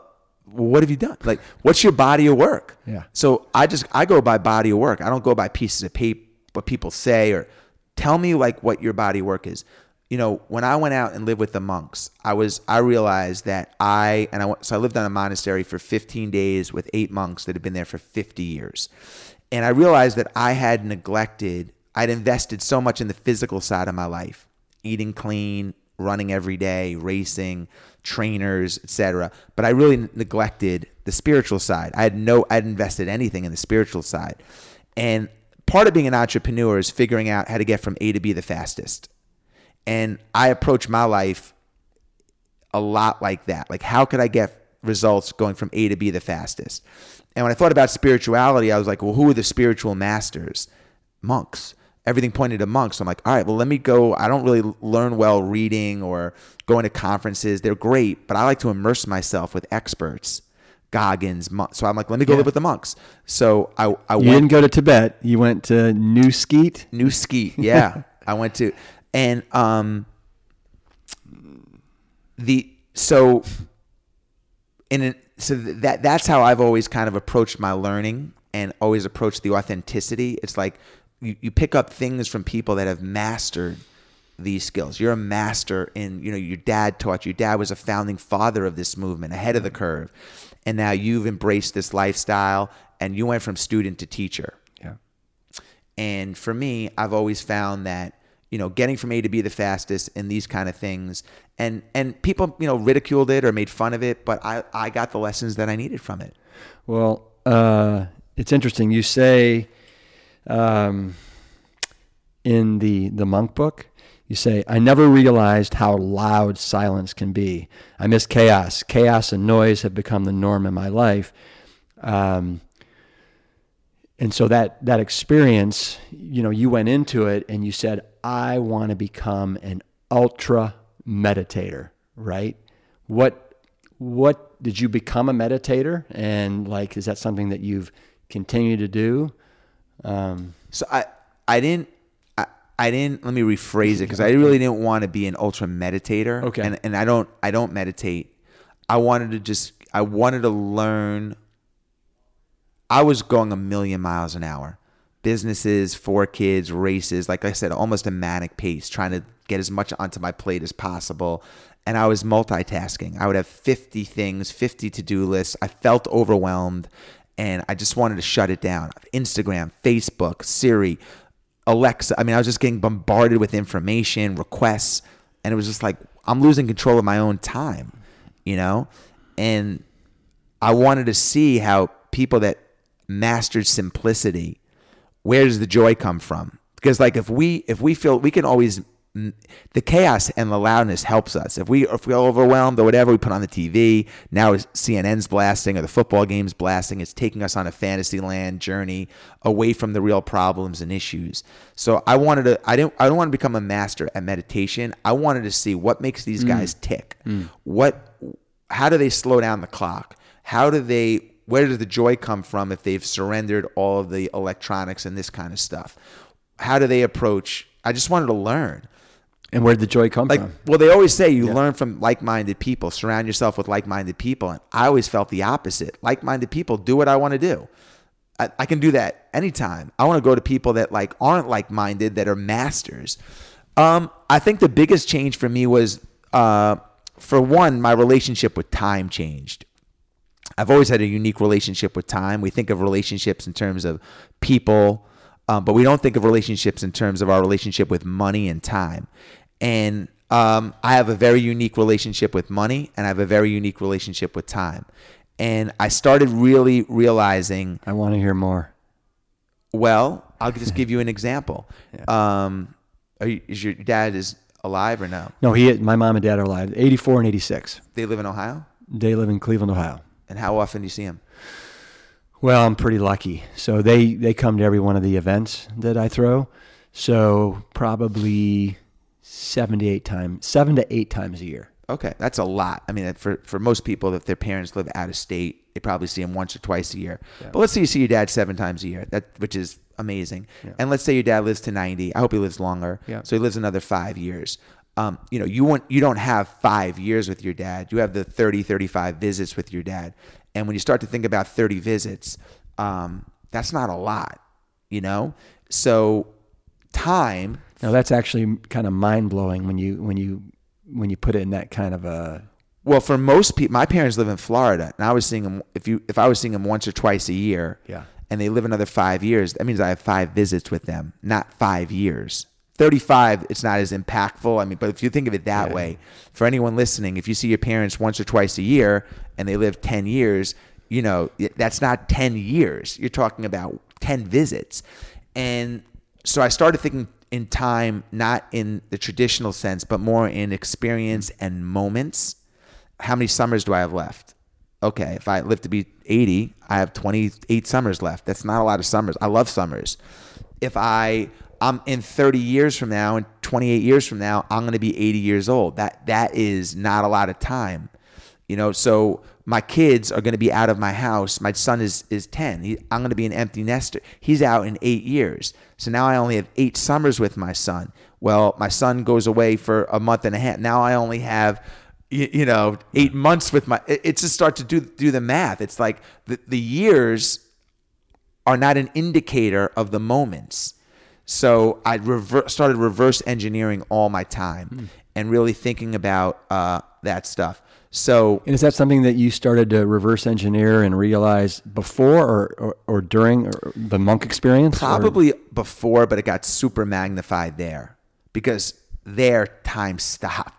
what have you done? Like what's your body of work? Yeah. so i just i go by body of work. I don't go by pieces of paper what people say or tell me like what your body of work is. You know when i went out and lived with the monks i was i realized that i and i so i lived on a monastery for 15 days with eight monks that had been there for 50 years and i realized that i had neglected i'd invested so much in the physical side of my life eating clean running every day racing trainers etc but i really neglected the spiritual side. I had no i'd invested anything in the spiritual side. And part of being an entrepreneur is figuring out how to get from a to b the fastest. And I approach my life a lot like that. Like, how could I get results going from A to B the fastest? And when I thought about spirituality, I was like, well, who are the spiritual masters? Monks. Everything pointed to monks. So I'm like, all right, well, let me go. I don't really learn well reading or going to conferences. They're great, but I like to immerse myself with experts. Goggins, mon- so I'm like, let me go live with the monks. So I, I You went didn't go to Tibet. You went to New Skete. New Ski, yeah. I went to and um the so in an, so that that's how I've always kind of approached my learning and always approached the authenticity. It's like you, you pick up things from people that have mastered these skills. You're a master in, you know, your dad taught you. Your dad was a founding father of this movement, ahead of the mm-hmm. curve. And now you've embraced this lifestyle and you went from student to teacher. Yeah. And for me, I've always found that you know getting from A to B the fastest and these kind of things, and and people you know ridiculed it or made fun of it, but I I got the lessons that I needed from it. Well, uh, it's interesting. You say um, in the the monk book, you say, "I never realized how loud silence can be. I miss chaos. Chaos and noise have become the norm in my life." Um, and so that that experience, you know, you went into it and you said, "I want to become an ultra meditator." Right? What what did you become a meditator? And like, is that something that you've continued to do? Um, So I I didn't. I, I didn't let me rephrase it because I really didn't want to be an ultra meditator. Okay. And and I don't I don't meditate. I wanted to just I wanted to learn I was going a million miles an hour. Businesses, four kids, races, like I said, almost a manic pace, trying to get as much onto my plate as possible. And I was multitasking. I would have 50 things, 50 to do lists. I felt overwhelmed and I just wanted to shut it down. Instagram, Facebook, Siri, Alexa. I mean, I was just getting bombarded with information, requests, and it was just like I'm losing control of my own time, you know? And I wanted to see how people that mastered simplicity, where does the joy come from? Because like if we if we feel we can always the chaos and the loudness helps us. If we if we're overwhelmed or whatever, we put on the TV. Now CNN's blasting or the football game's blasting. It's taking us on a fantasy land journey away from the real problems and issues. So I wanted to. I didn't. I don't want to become a master at meditation. I wanted to see what makes these mm. guys tick. Mm. What? How do they slow down the clock? How do they? Where does the joy come from if they've surrendered all of the electronics and this kind of stuff? How do they approach? I just wanted to learn. And where did the joy come like, from? Well, they always say you yeah. learn from like-minded people. Surround yourself with like-minded people. And I always felt the opposite. Like-minded people do what I want to do. I, I can do that anytime. I want to go to people that like aren't like-minded, that are masters. Um, I think the biggest change for me was, uh, for one, my relationship with time changed. I've always had a unique relationship with time. We think of relationships in terms of people, um, but we don't think of relationships in terms of our relationship with money and time. And um, I have a very unique relationship with money, and I have a very unique relationship with time. And I started really realizing. I want to hear more. Well, I'll just give you an example. yeah. um, you, is your dad is alive or no? No, he. My mom and dad are alive. Eighty-four and eighty-six. They live in Ohio. They live in Cleveland, Ohio. And how often do you see them? Well, I'm pretty lucky. So they they come to every one of the events that I throw. So probably seven to eight times, seven to eight times a year. Okay, that's a lot. I mean, for for most people, if their parents live out of state, they probably see them once or twice a year. Yeah. But let's say you see your dad seven times a year, that which is amazing. Yeah. And let's say your dad lives to ninety. I hope he lives longer. Yeah. So he lives another five years. Um, you know, you want you don't have five years with your dad. You have the 30, 35 visits with your dad. And when you start to think about 30 visits, um, that's not a lot, you know? So time now that's actually kind of mind blowing when you when you when you put it in that kind of a. Well, for most people, my parents live in Florida, and I was seeing them. If you if I was seeing them once or twice a year, yeah, and they live another five years, that means I have five visits with them, not five years. 35 it's not as impactful i mean but if you think of it that yeah. way for anyone listening if you see your parents once or twice a year and they live 10 years you know that's not 10 years you're talking about 10 visits and so i started thinking in time, not in the traditional sense, but more in experience and moments. How many summers do I have left? Okay, if I live to be 80, I have 28 summers left. That's not a lot of summers. I love summers. If I I'm in 30 years from now and 28 years from now, I'm going to be 80 years old. That that is not a lot of time. You know, so my kids are going to be out of my house. My son is is 10. He, I'm going to be an empty nester. He's out in 8 years. So now I only have 8 summers with my son. Well, my son goes away for a month and a half. Now I only have you, know, 8 months with my it, it's just start to do do the math. It's like the the years are not an indicator of the moments. So I rever- started reverse engineering all my time mm. and really thinking about uh, that stuff. So, and is that something that you started to reverse engineer and realize before or, or, or during or the monk experience? Probably or? before, but it got super magnified there because their time stopped.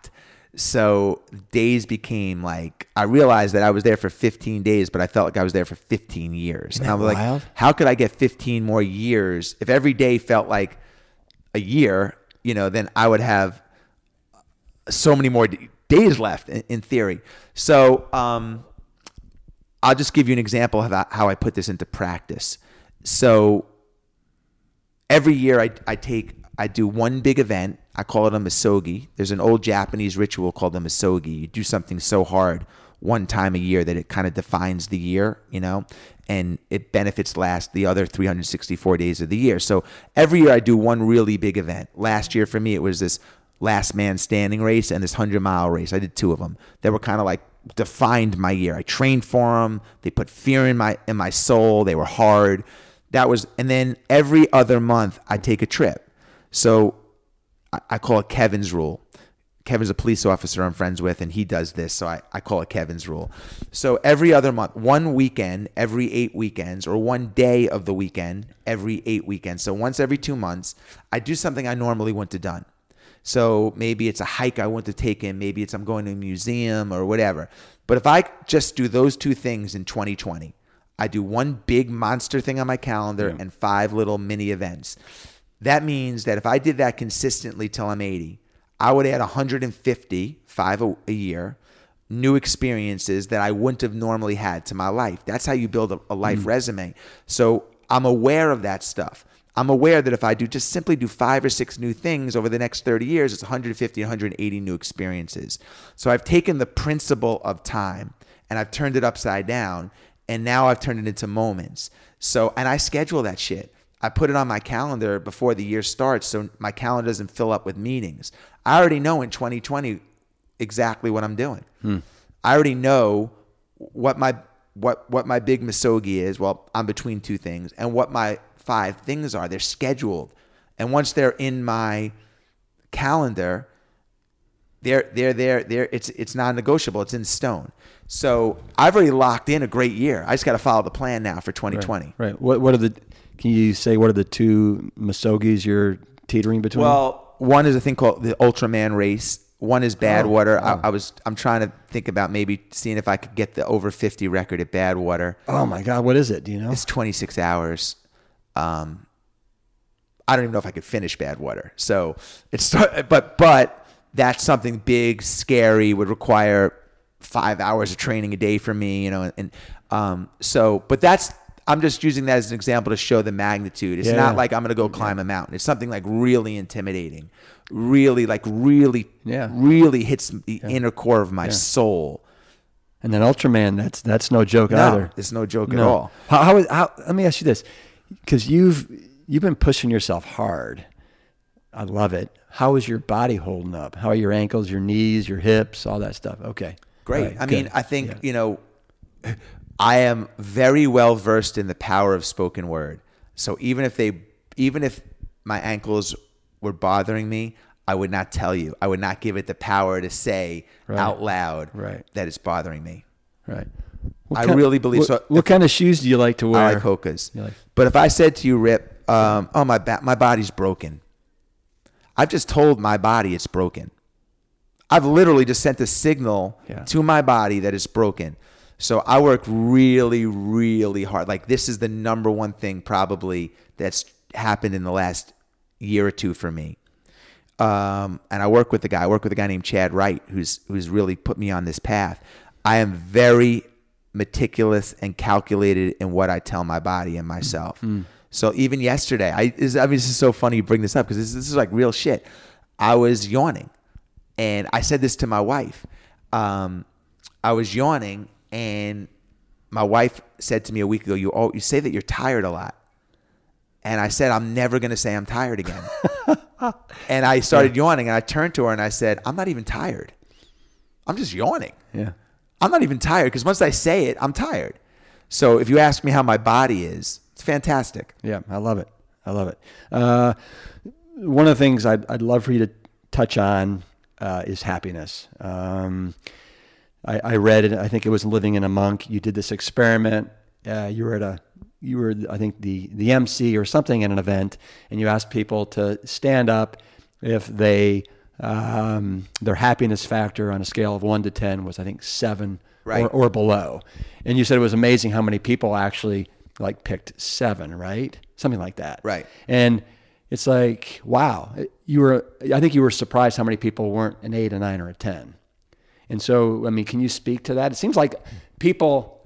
So days became like I realized that I was there for 15 days, but I felt like I was there for 15 years. Isn't and I was wild? like, how could I get 15 more years if every day felt like a year? You know, then I would have so many more days left in, in theory. So um, I'll just give you an example of how I put this into practice. So every year I, I take I do one big event. I call it a misogi. There's an old Japanese ritual called the misogi. You do something so hard one time a year that it kind of defines the year, you know, and it benefits last the other 364 days of the year. So every year I do one really big event. Last year for me it was this last man standing race and this 100 mile race. I did two of them. They were kind of like defined my year. I trained for them. They put fear in my in my soul. They were hard. That was and then every other month I take a trip. So I, call it Kevin's rule. Kevin's a police officer I'm friends with, and he does this, so I, I call it Kevin's rule. So every other month, one weekend, every eight weekends, or one day of the weekend, every eight weekends. So once every two months, I do something I normally wouldn't have done. So maybe it's a hike I want to take in, maybe it's I'm going to a museum or whatever. But if I just do those two things in 2020, I do one big monster thing on my calendar yeah. and five little mini events. That means that if I did that consistently till I'm 80, I would add 150, five a, a year, new experiences that I wouldn't have normally had to my life. That's how you build a, a life mm. resume. So I'm aware of that stuff. I'm aware that if I do just simply do five or six new things over the next 30 years, it's 150, 180 new experiences. So I've taken the principle of time and I've turned it upside down and now I've turned it into moments. So, and I schedule that shit. I put it on my calendar before the year starts so my calendar doesn't fill up with meetings. I already know in 2020 exactly what I'm doing. Hmm. I already know what my what what my big misogi is. Well, I'm between two things, and what my five things are. They're scheduled, and once they're in my calendar, they're they're there. They're it's it's non-negotiable. It's in stone. So I've already locked in a great year. I just got to follow the plan now for 2020. Right. What What are the? Can you say what are the two Misogis you're teetering between? Well, one is a thing called the Ultraman race. One is Badwater. I, I was I'm trying to think about maybe seeing if I could get the over 50 record at Badwater. oh my God, what is it? Do you know? It's 26 hours. Um, I don't even know if I could finish Badwater. So it's but but that's something big, scary, would require five hours of training a day for me. You know, and um, so but that's I'm just using that as an example to show the magnitude. It's Yeah, not yeah. like I'm going to go climb a mountain. It's something like really intimidating, really like really, Yeah. really hits the inner core of my soul. And then Ultraman, that's that's no joke No, either. it's no joke at all. How, how, how? Let me ask you this, because you've you've been pushing yourself hard. I love it. How is your body holding up? How are your ankles, your knees, your hips, all that stuff? Okay, Great. Right, I good. mean, I think, you know, I am very well versed in the power of spoken word. So even if they even if my ankles were bothering me, I would not tell you. I would not give it the power to say Right. out loud Right. that it's bothering me. right. I really believe what, so. What kind of shoes do you like to wear? I like Hoka's. Like- But if I said to you, Rip, um, oh my ba- my body's broken. I've just told my body it's broken. I've literally just sent a signal Yeah. to my body that it's broken. So I work really, really hard. Like this is the number one thing probably that's happened in the last year or two for me. Um, and I work with a guy. I work with a guy named Chad Wright, who's who's really put me on this path. I am very meticulous and calculated in what I tell my body and myself. So even yesterday, I is I mean this is so funny you bring this up because this, this is like real shit. I was yawning, and I said this to my wife. Um, I was yawning, and my wife said to me a week ago, "You oh, you say that you're tired a lot," and I said, "I'm never going to say I'm tired again." and I started yawning, and I turned to her and I said, "I'm not even tired. I'm just yawning. Yeah. I'm not even tired because once I say it, I'm tired." So if you ask me how my body is, it's fantastic. Yeah, I love it. I love it. Uh, one of the things I'd, I'd love for you to touch on uh, is happiness. Um, I, I read it. I think it was Living in a Monk. You did this experiment. Uh, you were at a, you were, I think the the MC or something at an event, and you asked people to stand up if they um, their happiness factor on a scale of one to ten was I think seven Right. or, or below. And you said it was amazing how many people actually like picked seven, right? Something like that. Right. And it's like, wow, you were, I think you were surprised how many people weren't an eight, a nine, or a 10. And so, I mean, can you speak to that? It seems like people,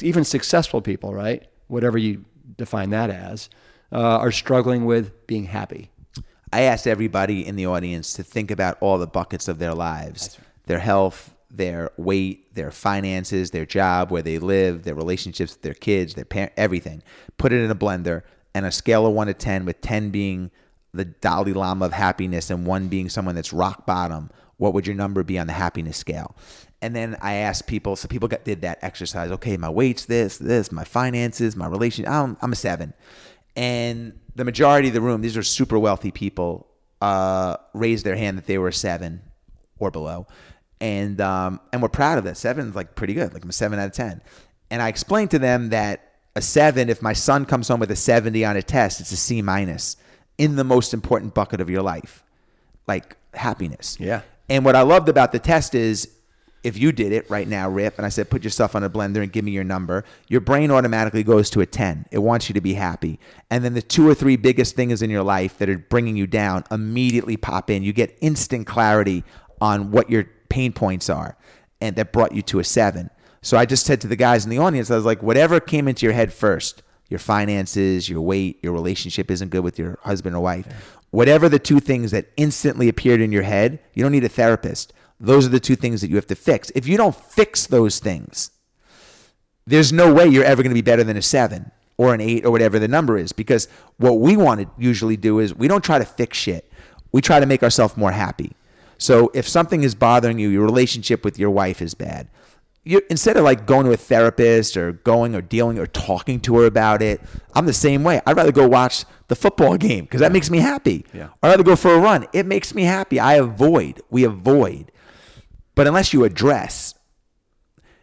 even successful people, right? Whatever you define that as, uh, are struggling with being happy. I asked everybody in the audience to think about all the buckets of their lives their health, their weight, their finances, their job, where they live, their relationships with their kids, their parent, everything. Put it in a blender and a scale of one to 10, with 10 being the Dalai Lama of happiness and one being someone that's rock bottom. What would your number be on the happiness scale? And then I asked people, so people got, did that exercise. Okay, my weight's this, this, my finances, my relation. I'm, I'm a seven. And the majority of the room, these are super wealthy people, uh, raised their hand that they were a seven or below. And um, and we're proud of that. Seven is like pretty good. Like I'm a seven out of ten. And I explained to them that a seven, if my son comes home with a 70 on a test, it's a C minus in the most important bucket of your life. Like happiness. Yeah. And what I loved about the test is if you did it right now, Rip, and I said, put yourself on a blender and give me your number, your brain automatically goes to a 10. It wants you to be happy. And then the two or three biggest things in your life that are bringing you down immediately pop in. You get instant clarity on what your pain points are, and that brought you to a seven. So I just said to the guys in the audience, I was like, whatever came into your head first, your finances, your weight, your relationship isn't good with your husband or wife, whatever the two things that instantly appeared in your head, you don't need a therapist those are the two things that you have to fix. If you don't fix those things, there's no way you're ever going to be better than a seven or an eight or whatever the number is. Because what we want to usually do is we don't try to fix shit, we try to make ourselves more happy. So if something is bothering you, your relationship with your wife is bad. You, instead of like going to a therapist or going or dealing or talking to her about it, I'm the same way. I'd rather go watch the football game because that makes me happy. Yeah. I'd rather go for a run. It makes me happy. I avoid. We avoid. But unless you address,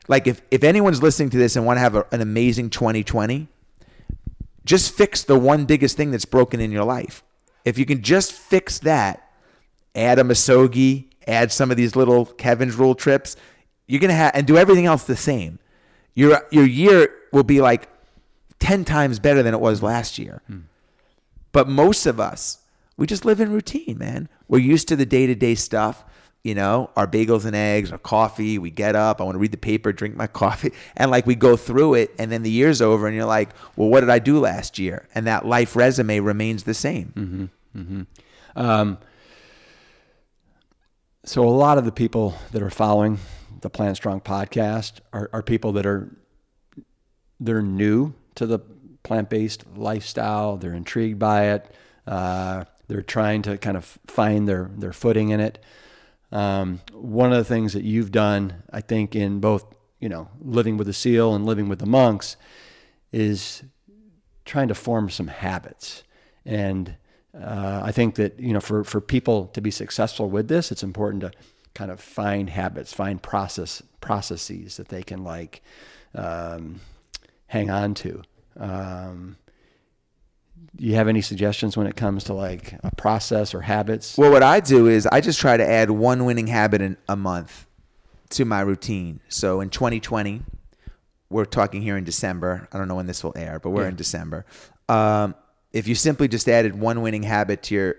like if, if anyone's listening to this and want to have a, an amazing 2020, just fix the one biggest thing that's broken in your life. If you can just fix that, add a Misogi, add some of these little Kevin's rule trips, you're gonna have and do everything else the same. Your your year will be like ten times better than it was last year. Hmm. But most of us, we just live in routine, man. We're used to the day to day stuff you know, our bagels and eggs, our coffee. We get up, I want to read the paper, drink my coffee, and like we go through it, and then the year's over, and you're like, well, what did I do last year? And that life resume remains the same. Mm-hmm. Mm-hmm. Um, so a lot of the people that are following the Plant Strong podcast are, are people that are they're new to the plant-based lifestyle. They're intrigued by it. Uh, they're trying to kind of find their their footing in it. Um, one of the things that you've done, I think, in both you know living with the seal and living with the monks, is trying to form some habits. And uh, I think that you know for for people to be successful with this, it's important to kind of find habits, find process processes that they can like um, hang on to. Um, do you have any suggestions when it comes to like a process or habits? Well, what I do is I just try to add one winning habit in a month to my routine. So in 2020, we're talking here in December. I don't know when this will air, but we're yeah. in December. Um, if you simply just added one winning habit to your,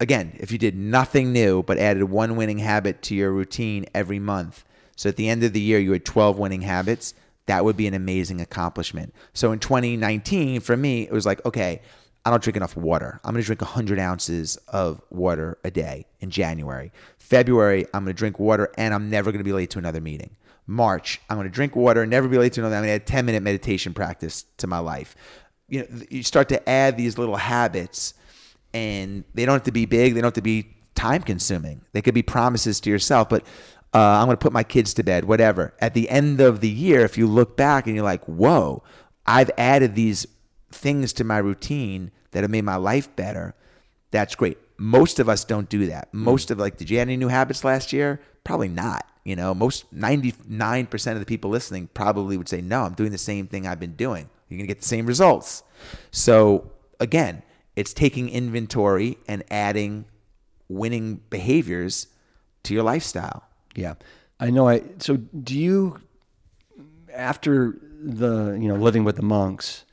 again, if you did nothing new but added one winning habit to your routine every month, so at the end of the year you had 12 winning habits, that would be an amazing accomplishment. So in 2019, for me, it was like, okay, I don't drink enough water. I'm going to drink 100 ounces of water a day in January. February, I'm going to drink water and I'm never going to be late to another meeting. March, I'm going to drink water, never be late to another. I'm going to add 10 minute meditation practice to my life. You know, you start to add these little habits, and they don't have to be big. They don't have to be time consuming. They could be promises to yourself. But uh, I'm going to put my kids to bed, whatever. At the end of the year, if you look back and you're like, whoa, I've added these things to my routine that have made my life better, that's great. Most of us don't do that. Hmm. Most of like, did you add any new habits last year? Probably not. You know, most 99% of the people listening probably would say, no, I'm doing the same thing I've been doing. You're going to get the same results. So again, it's taking inventory and adding winning behaviors to your lifestyle. Yeah. I know I so do you after the you know living with the monks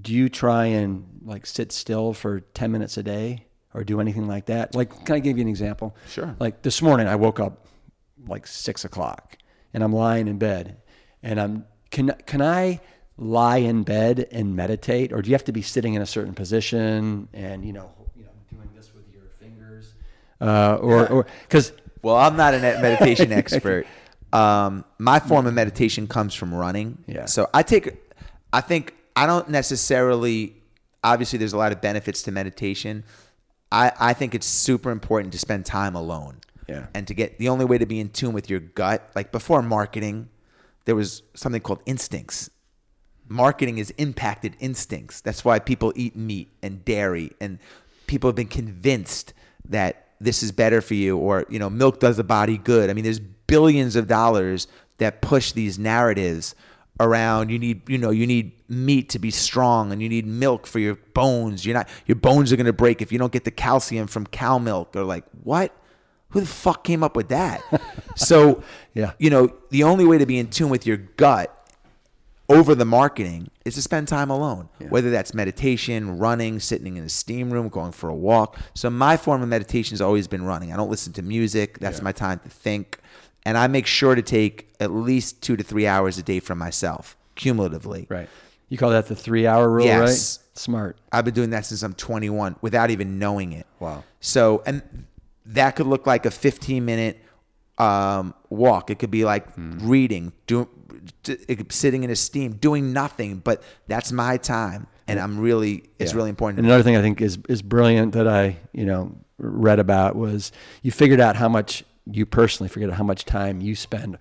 do you try and like sit still for 10 minutes a day or do anything like that like can i give you an example sure like this morning i woke up like six o'clock and i'm lying in bed and i'm can can i lie in bed and meditate or do you have to be sitting in a certain position and you know you know doing this with your fingers uh, or yeah. or because well, I'm not a meditation expert. Um, my form of meditation comes from running. Yeah. So I take, I think I don't necessarily. Obviously, there's a lot of benefits to meditation. I I think it's super important to spend time alone. Yeah. And to get the only way to be in tune with your gut, like before marketing, there was something called instincts. Marketing is impacted instincts. That's why people eat meat and dairy, and people have been convinced that this is better for you or you know milk does the body good. I mean there's billions of dollars that push these narratives around. You need you know you need meat to be strong and you need milk for your bones. You're not your bones are going to break if you don't get the calcium from cow milk. Or like what? Who the fuck came up with that? so, Yeah. you know, the only way to be in tune with your gut over the marketing is to spend time alone, whether that's meditation, running, sitting in a steam room, going for a walk. So, my form of meditation has always been running. I don't listen to music, that's my time to think. And I make sure to take at least two to three hours a day for myself, cumulatively. Right. You call that the three hour rule, Yes. right? Smart. I've been doing that since I'm 21 without even knowing it. Wow. So, and that could look like a 15 minute um, walk. It could be like Hmm. reading, do, d- it could- sitting in a steam, doing nothing. But that's my time, and I'm really, it's Yeah. really important. And another thing I think is is brilliant that I you know read about was you figured out how much you personally figured out how much time you spend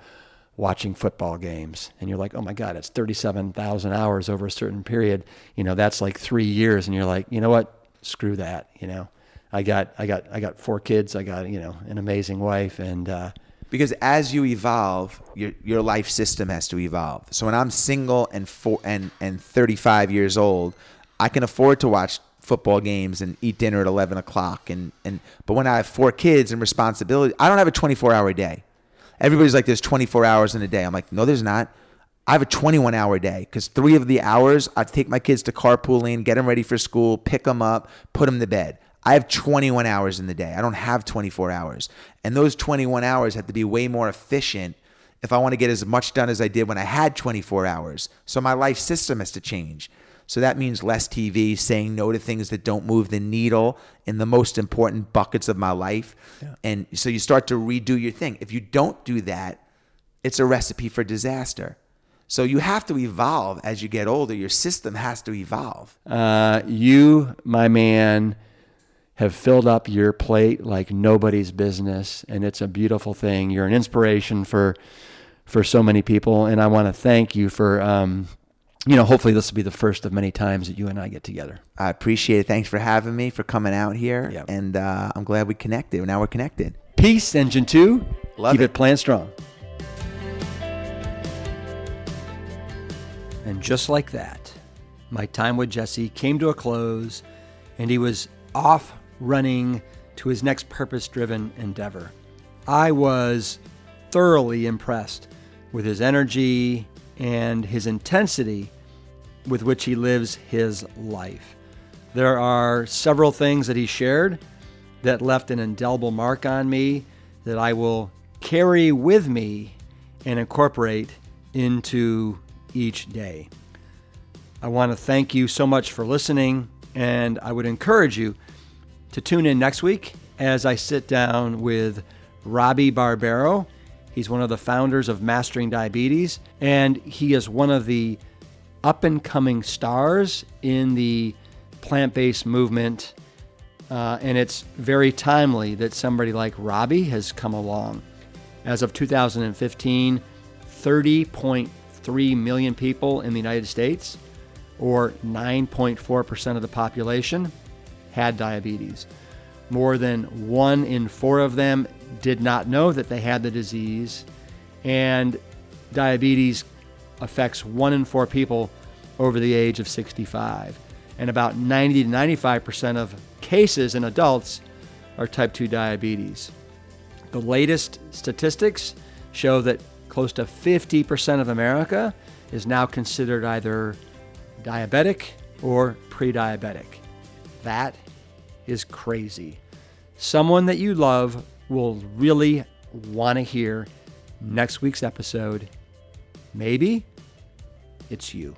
watching football games, and you're like, oh my god, it's thirty seven thousand hours over a certain period. You know, that's like three years, and you're like, you know what? Screw that. You know, I got I got I got four kids. I got you know an amazing wife, and uh, because as you evolve, your your life system has to evolve. So when I'm single and four and and 35 years old, I can afford to watch football games and eat dinner at 11 o'clock. And and but when I have four kids and responsibility, I don't have a 24 hour day. Everybody's like, there's 24 hours in a day. I'm like, no, there's not. I have a 21 hour day because three of the hours I take my kids to carpooling, get them ready for school, pick them up, put them to bed. I have 21 hours in the day. I don't have 24 hours. And those 21 hours have to be way more efficient if I want to get as much done as I did when I had 24 hours. So my life system has to change. So that means less TV, saying no to things that don't move the needle in the most important buckets of my life. And so you start to redo your thing. If you don't do that, it's a recipe for disaster. So you have to evolve as you get older. Your system has to evolve. Uh, you, my man, have filled up your plate like nobody's business, and it's a beautiful thing. You're an inspiration for for so many people, and I want to thank you for. Um, you know, hopefully this will be the first of many times that you and I get together. I appreciate it. Thanks for having me, for coming out here. Yep. And uh, I'm glad we connected. Now we're connected. Peace, Engine Two. Love Keep it. it playing strong. And just like that, my time with Jesse came to a close, and he was off running to his next purpose driven endeavor. I was thoroughly impressed with his energy and his intensity with which he lives his life. There are several things that he shared that left an indelible mark on me that I will carry with me and incorporate into each day. I want to thank you so much for listening, and I would encourage you to tune in next week as I sit down with Robby Barbaro. He's one of the founders of Mastering Diabetes, and he is one of the up and coming stars in the plant based movement. Uh, and it's very timely that somebody like Robby has come along. As of 2015, 30.3 million people in the United States, or 9.4% of the population, had diabetes. More than one in four of them did not know that they had the disease, and diabetes affects one in four people over the age of 65. And about 90 to 95% of cases in adults are type 2 diabetes. The latest statistics show that close to 50% of America is now considered either diabetic or pre diabetic. That is crazy. Someone that you love will really want to hear next week's episode. Maybe it's you.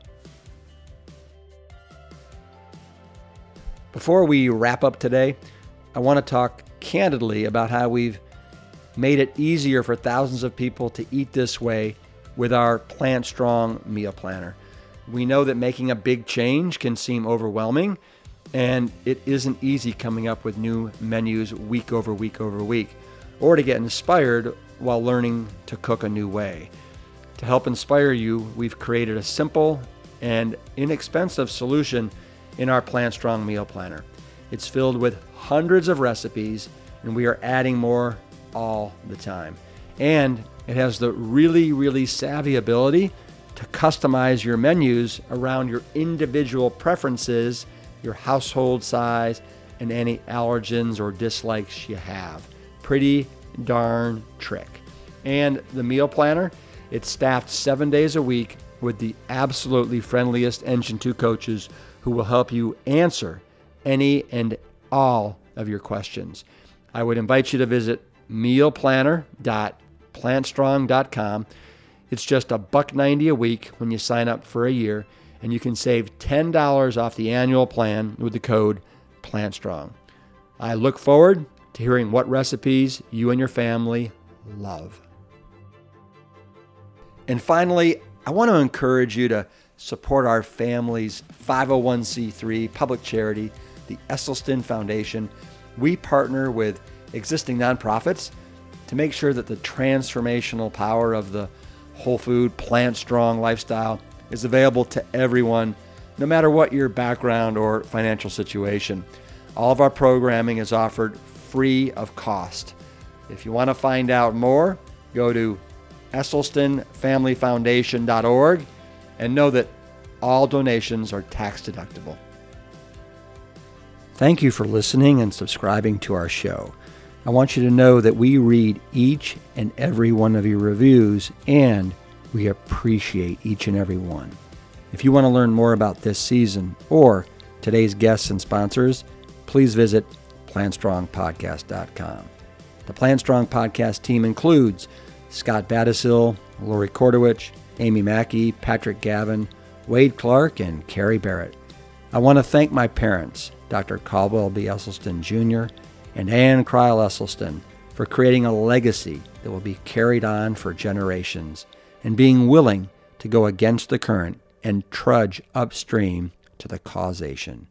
Before we wrap up today, I want to talk candidly about how we've made it easier for thousands of people to eat this way with our Plant Strong meal planner. We know that making a big change can seem overwhelming, and it isn't easy coming up with new menus week over week over week, or to get inspired while learning to cook a new way. To help inspire you, we've created a simple and inexpensive solution in our Plant Strong meal planner. It's filled with hundreds of recipes, and we are adding more all the time. And it has the really, really savvy ability to customize your menus around your individual preferences, your household size, and any allergens or dislikes you have. Pretty darn trick. And the meal planner, it's staffed seven days a week with the absolutely friendliest Engine 2 coaches who will help you answer any and all of your questions. I would invite you to visit mealplanner.plantstrong.com. It's just a buck 90 a week when you sign up for a year, and you can save $10 off the annual plan with the code PlantStrong. I look forward to hearing what recipes you and your family love. And finally, I want to encourage you to support our family's 501c3 public charity, the Esselstyn Foundation. We partner with existing nonprofits to make sure that the transformational power of the whole food, plant strong lifestyle is available to everyone, no matter what your background or financial situation. All of our programming is offered free of cost. If you want to find out more, go to esselstynfamilyfoundation.org and know that all donations are tax deductible. Thank you for listening and subscribing to our show. I want you to know that we read each and every one of your reviews and we appreciate each and every one. If you want to learn more about this season or today's guests and sponsors, please visit plantstrongpodcast.com. The Plant Strong podcast team includes Scott Badasil, Lori Kordowich, Amy Mackey, Patrick Gavin, Wade Clark, and Carrie Barrett. I want to thank my parents, Dr. Caldwell B. Esselstyn Jr. and Ann Crile Esselstyn, for creating a legacy that will be carried on for generations and being willing to go against the current and trudge upstream to the causation.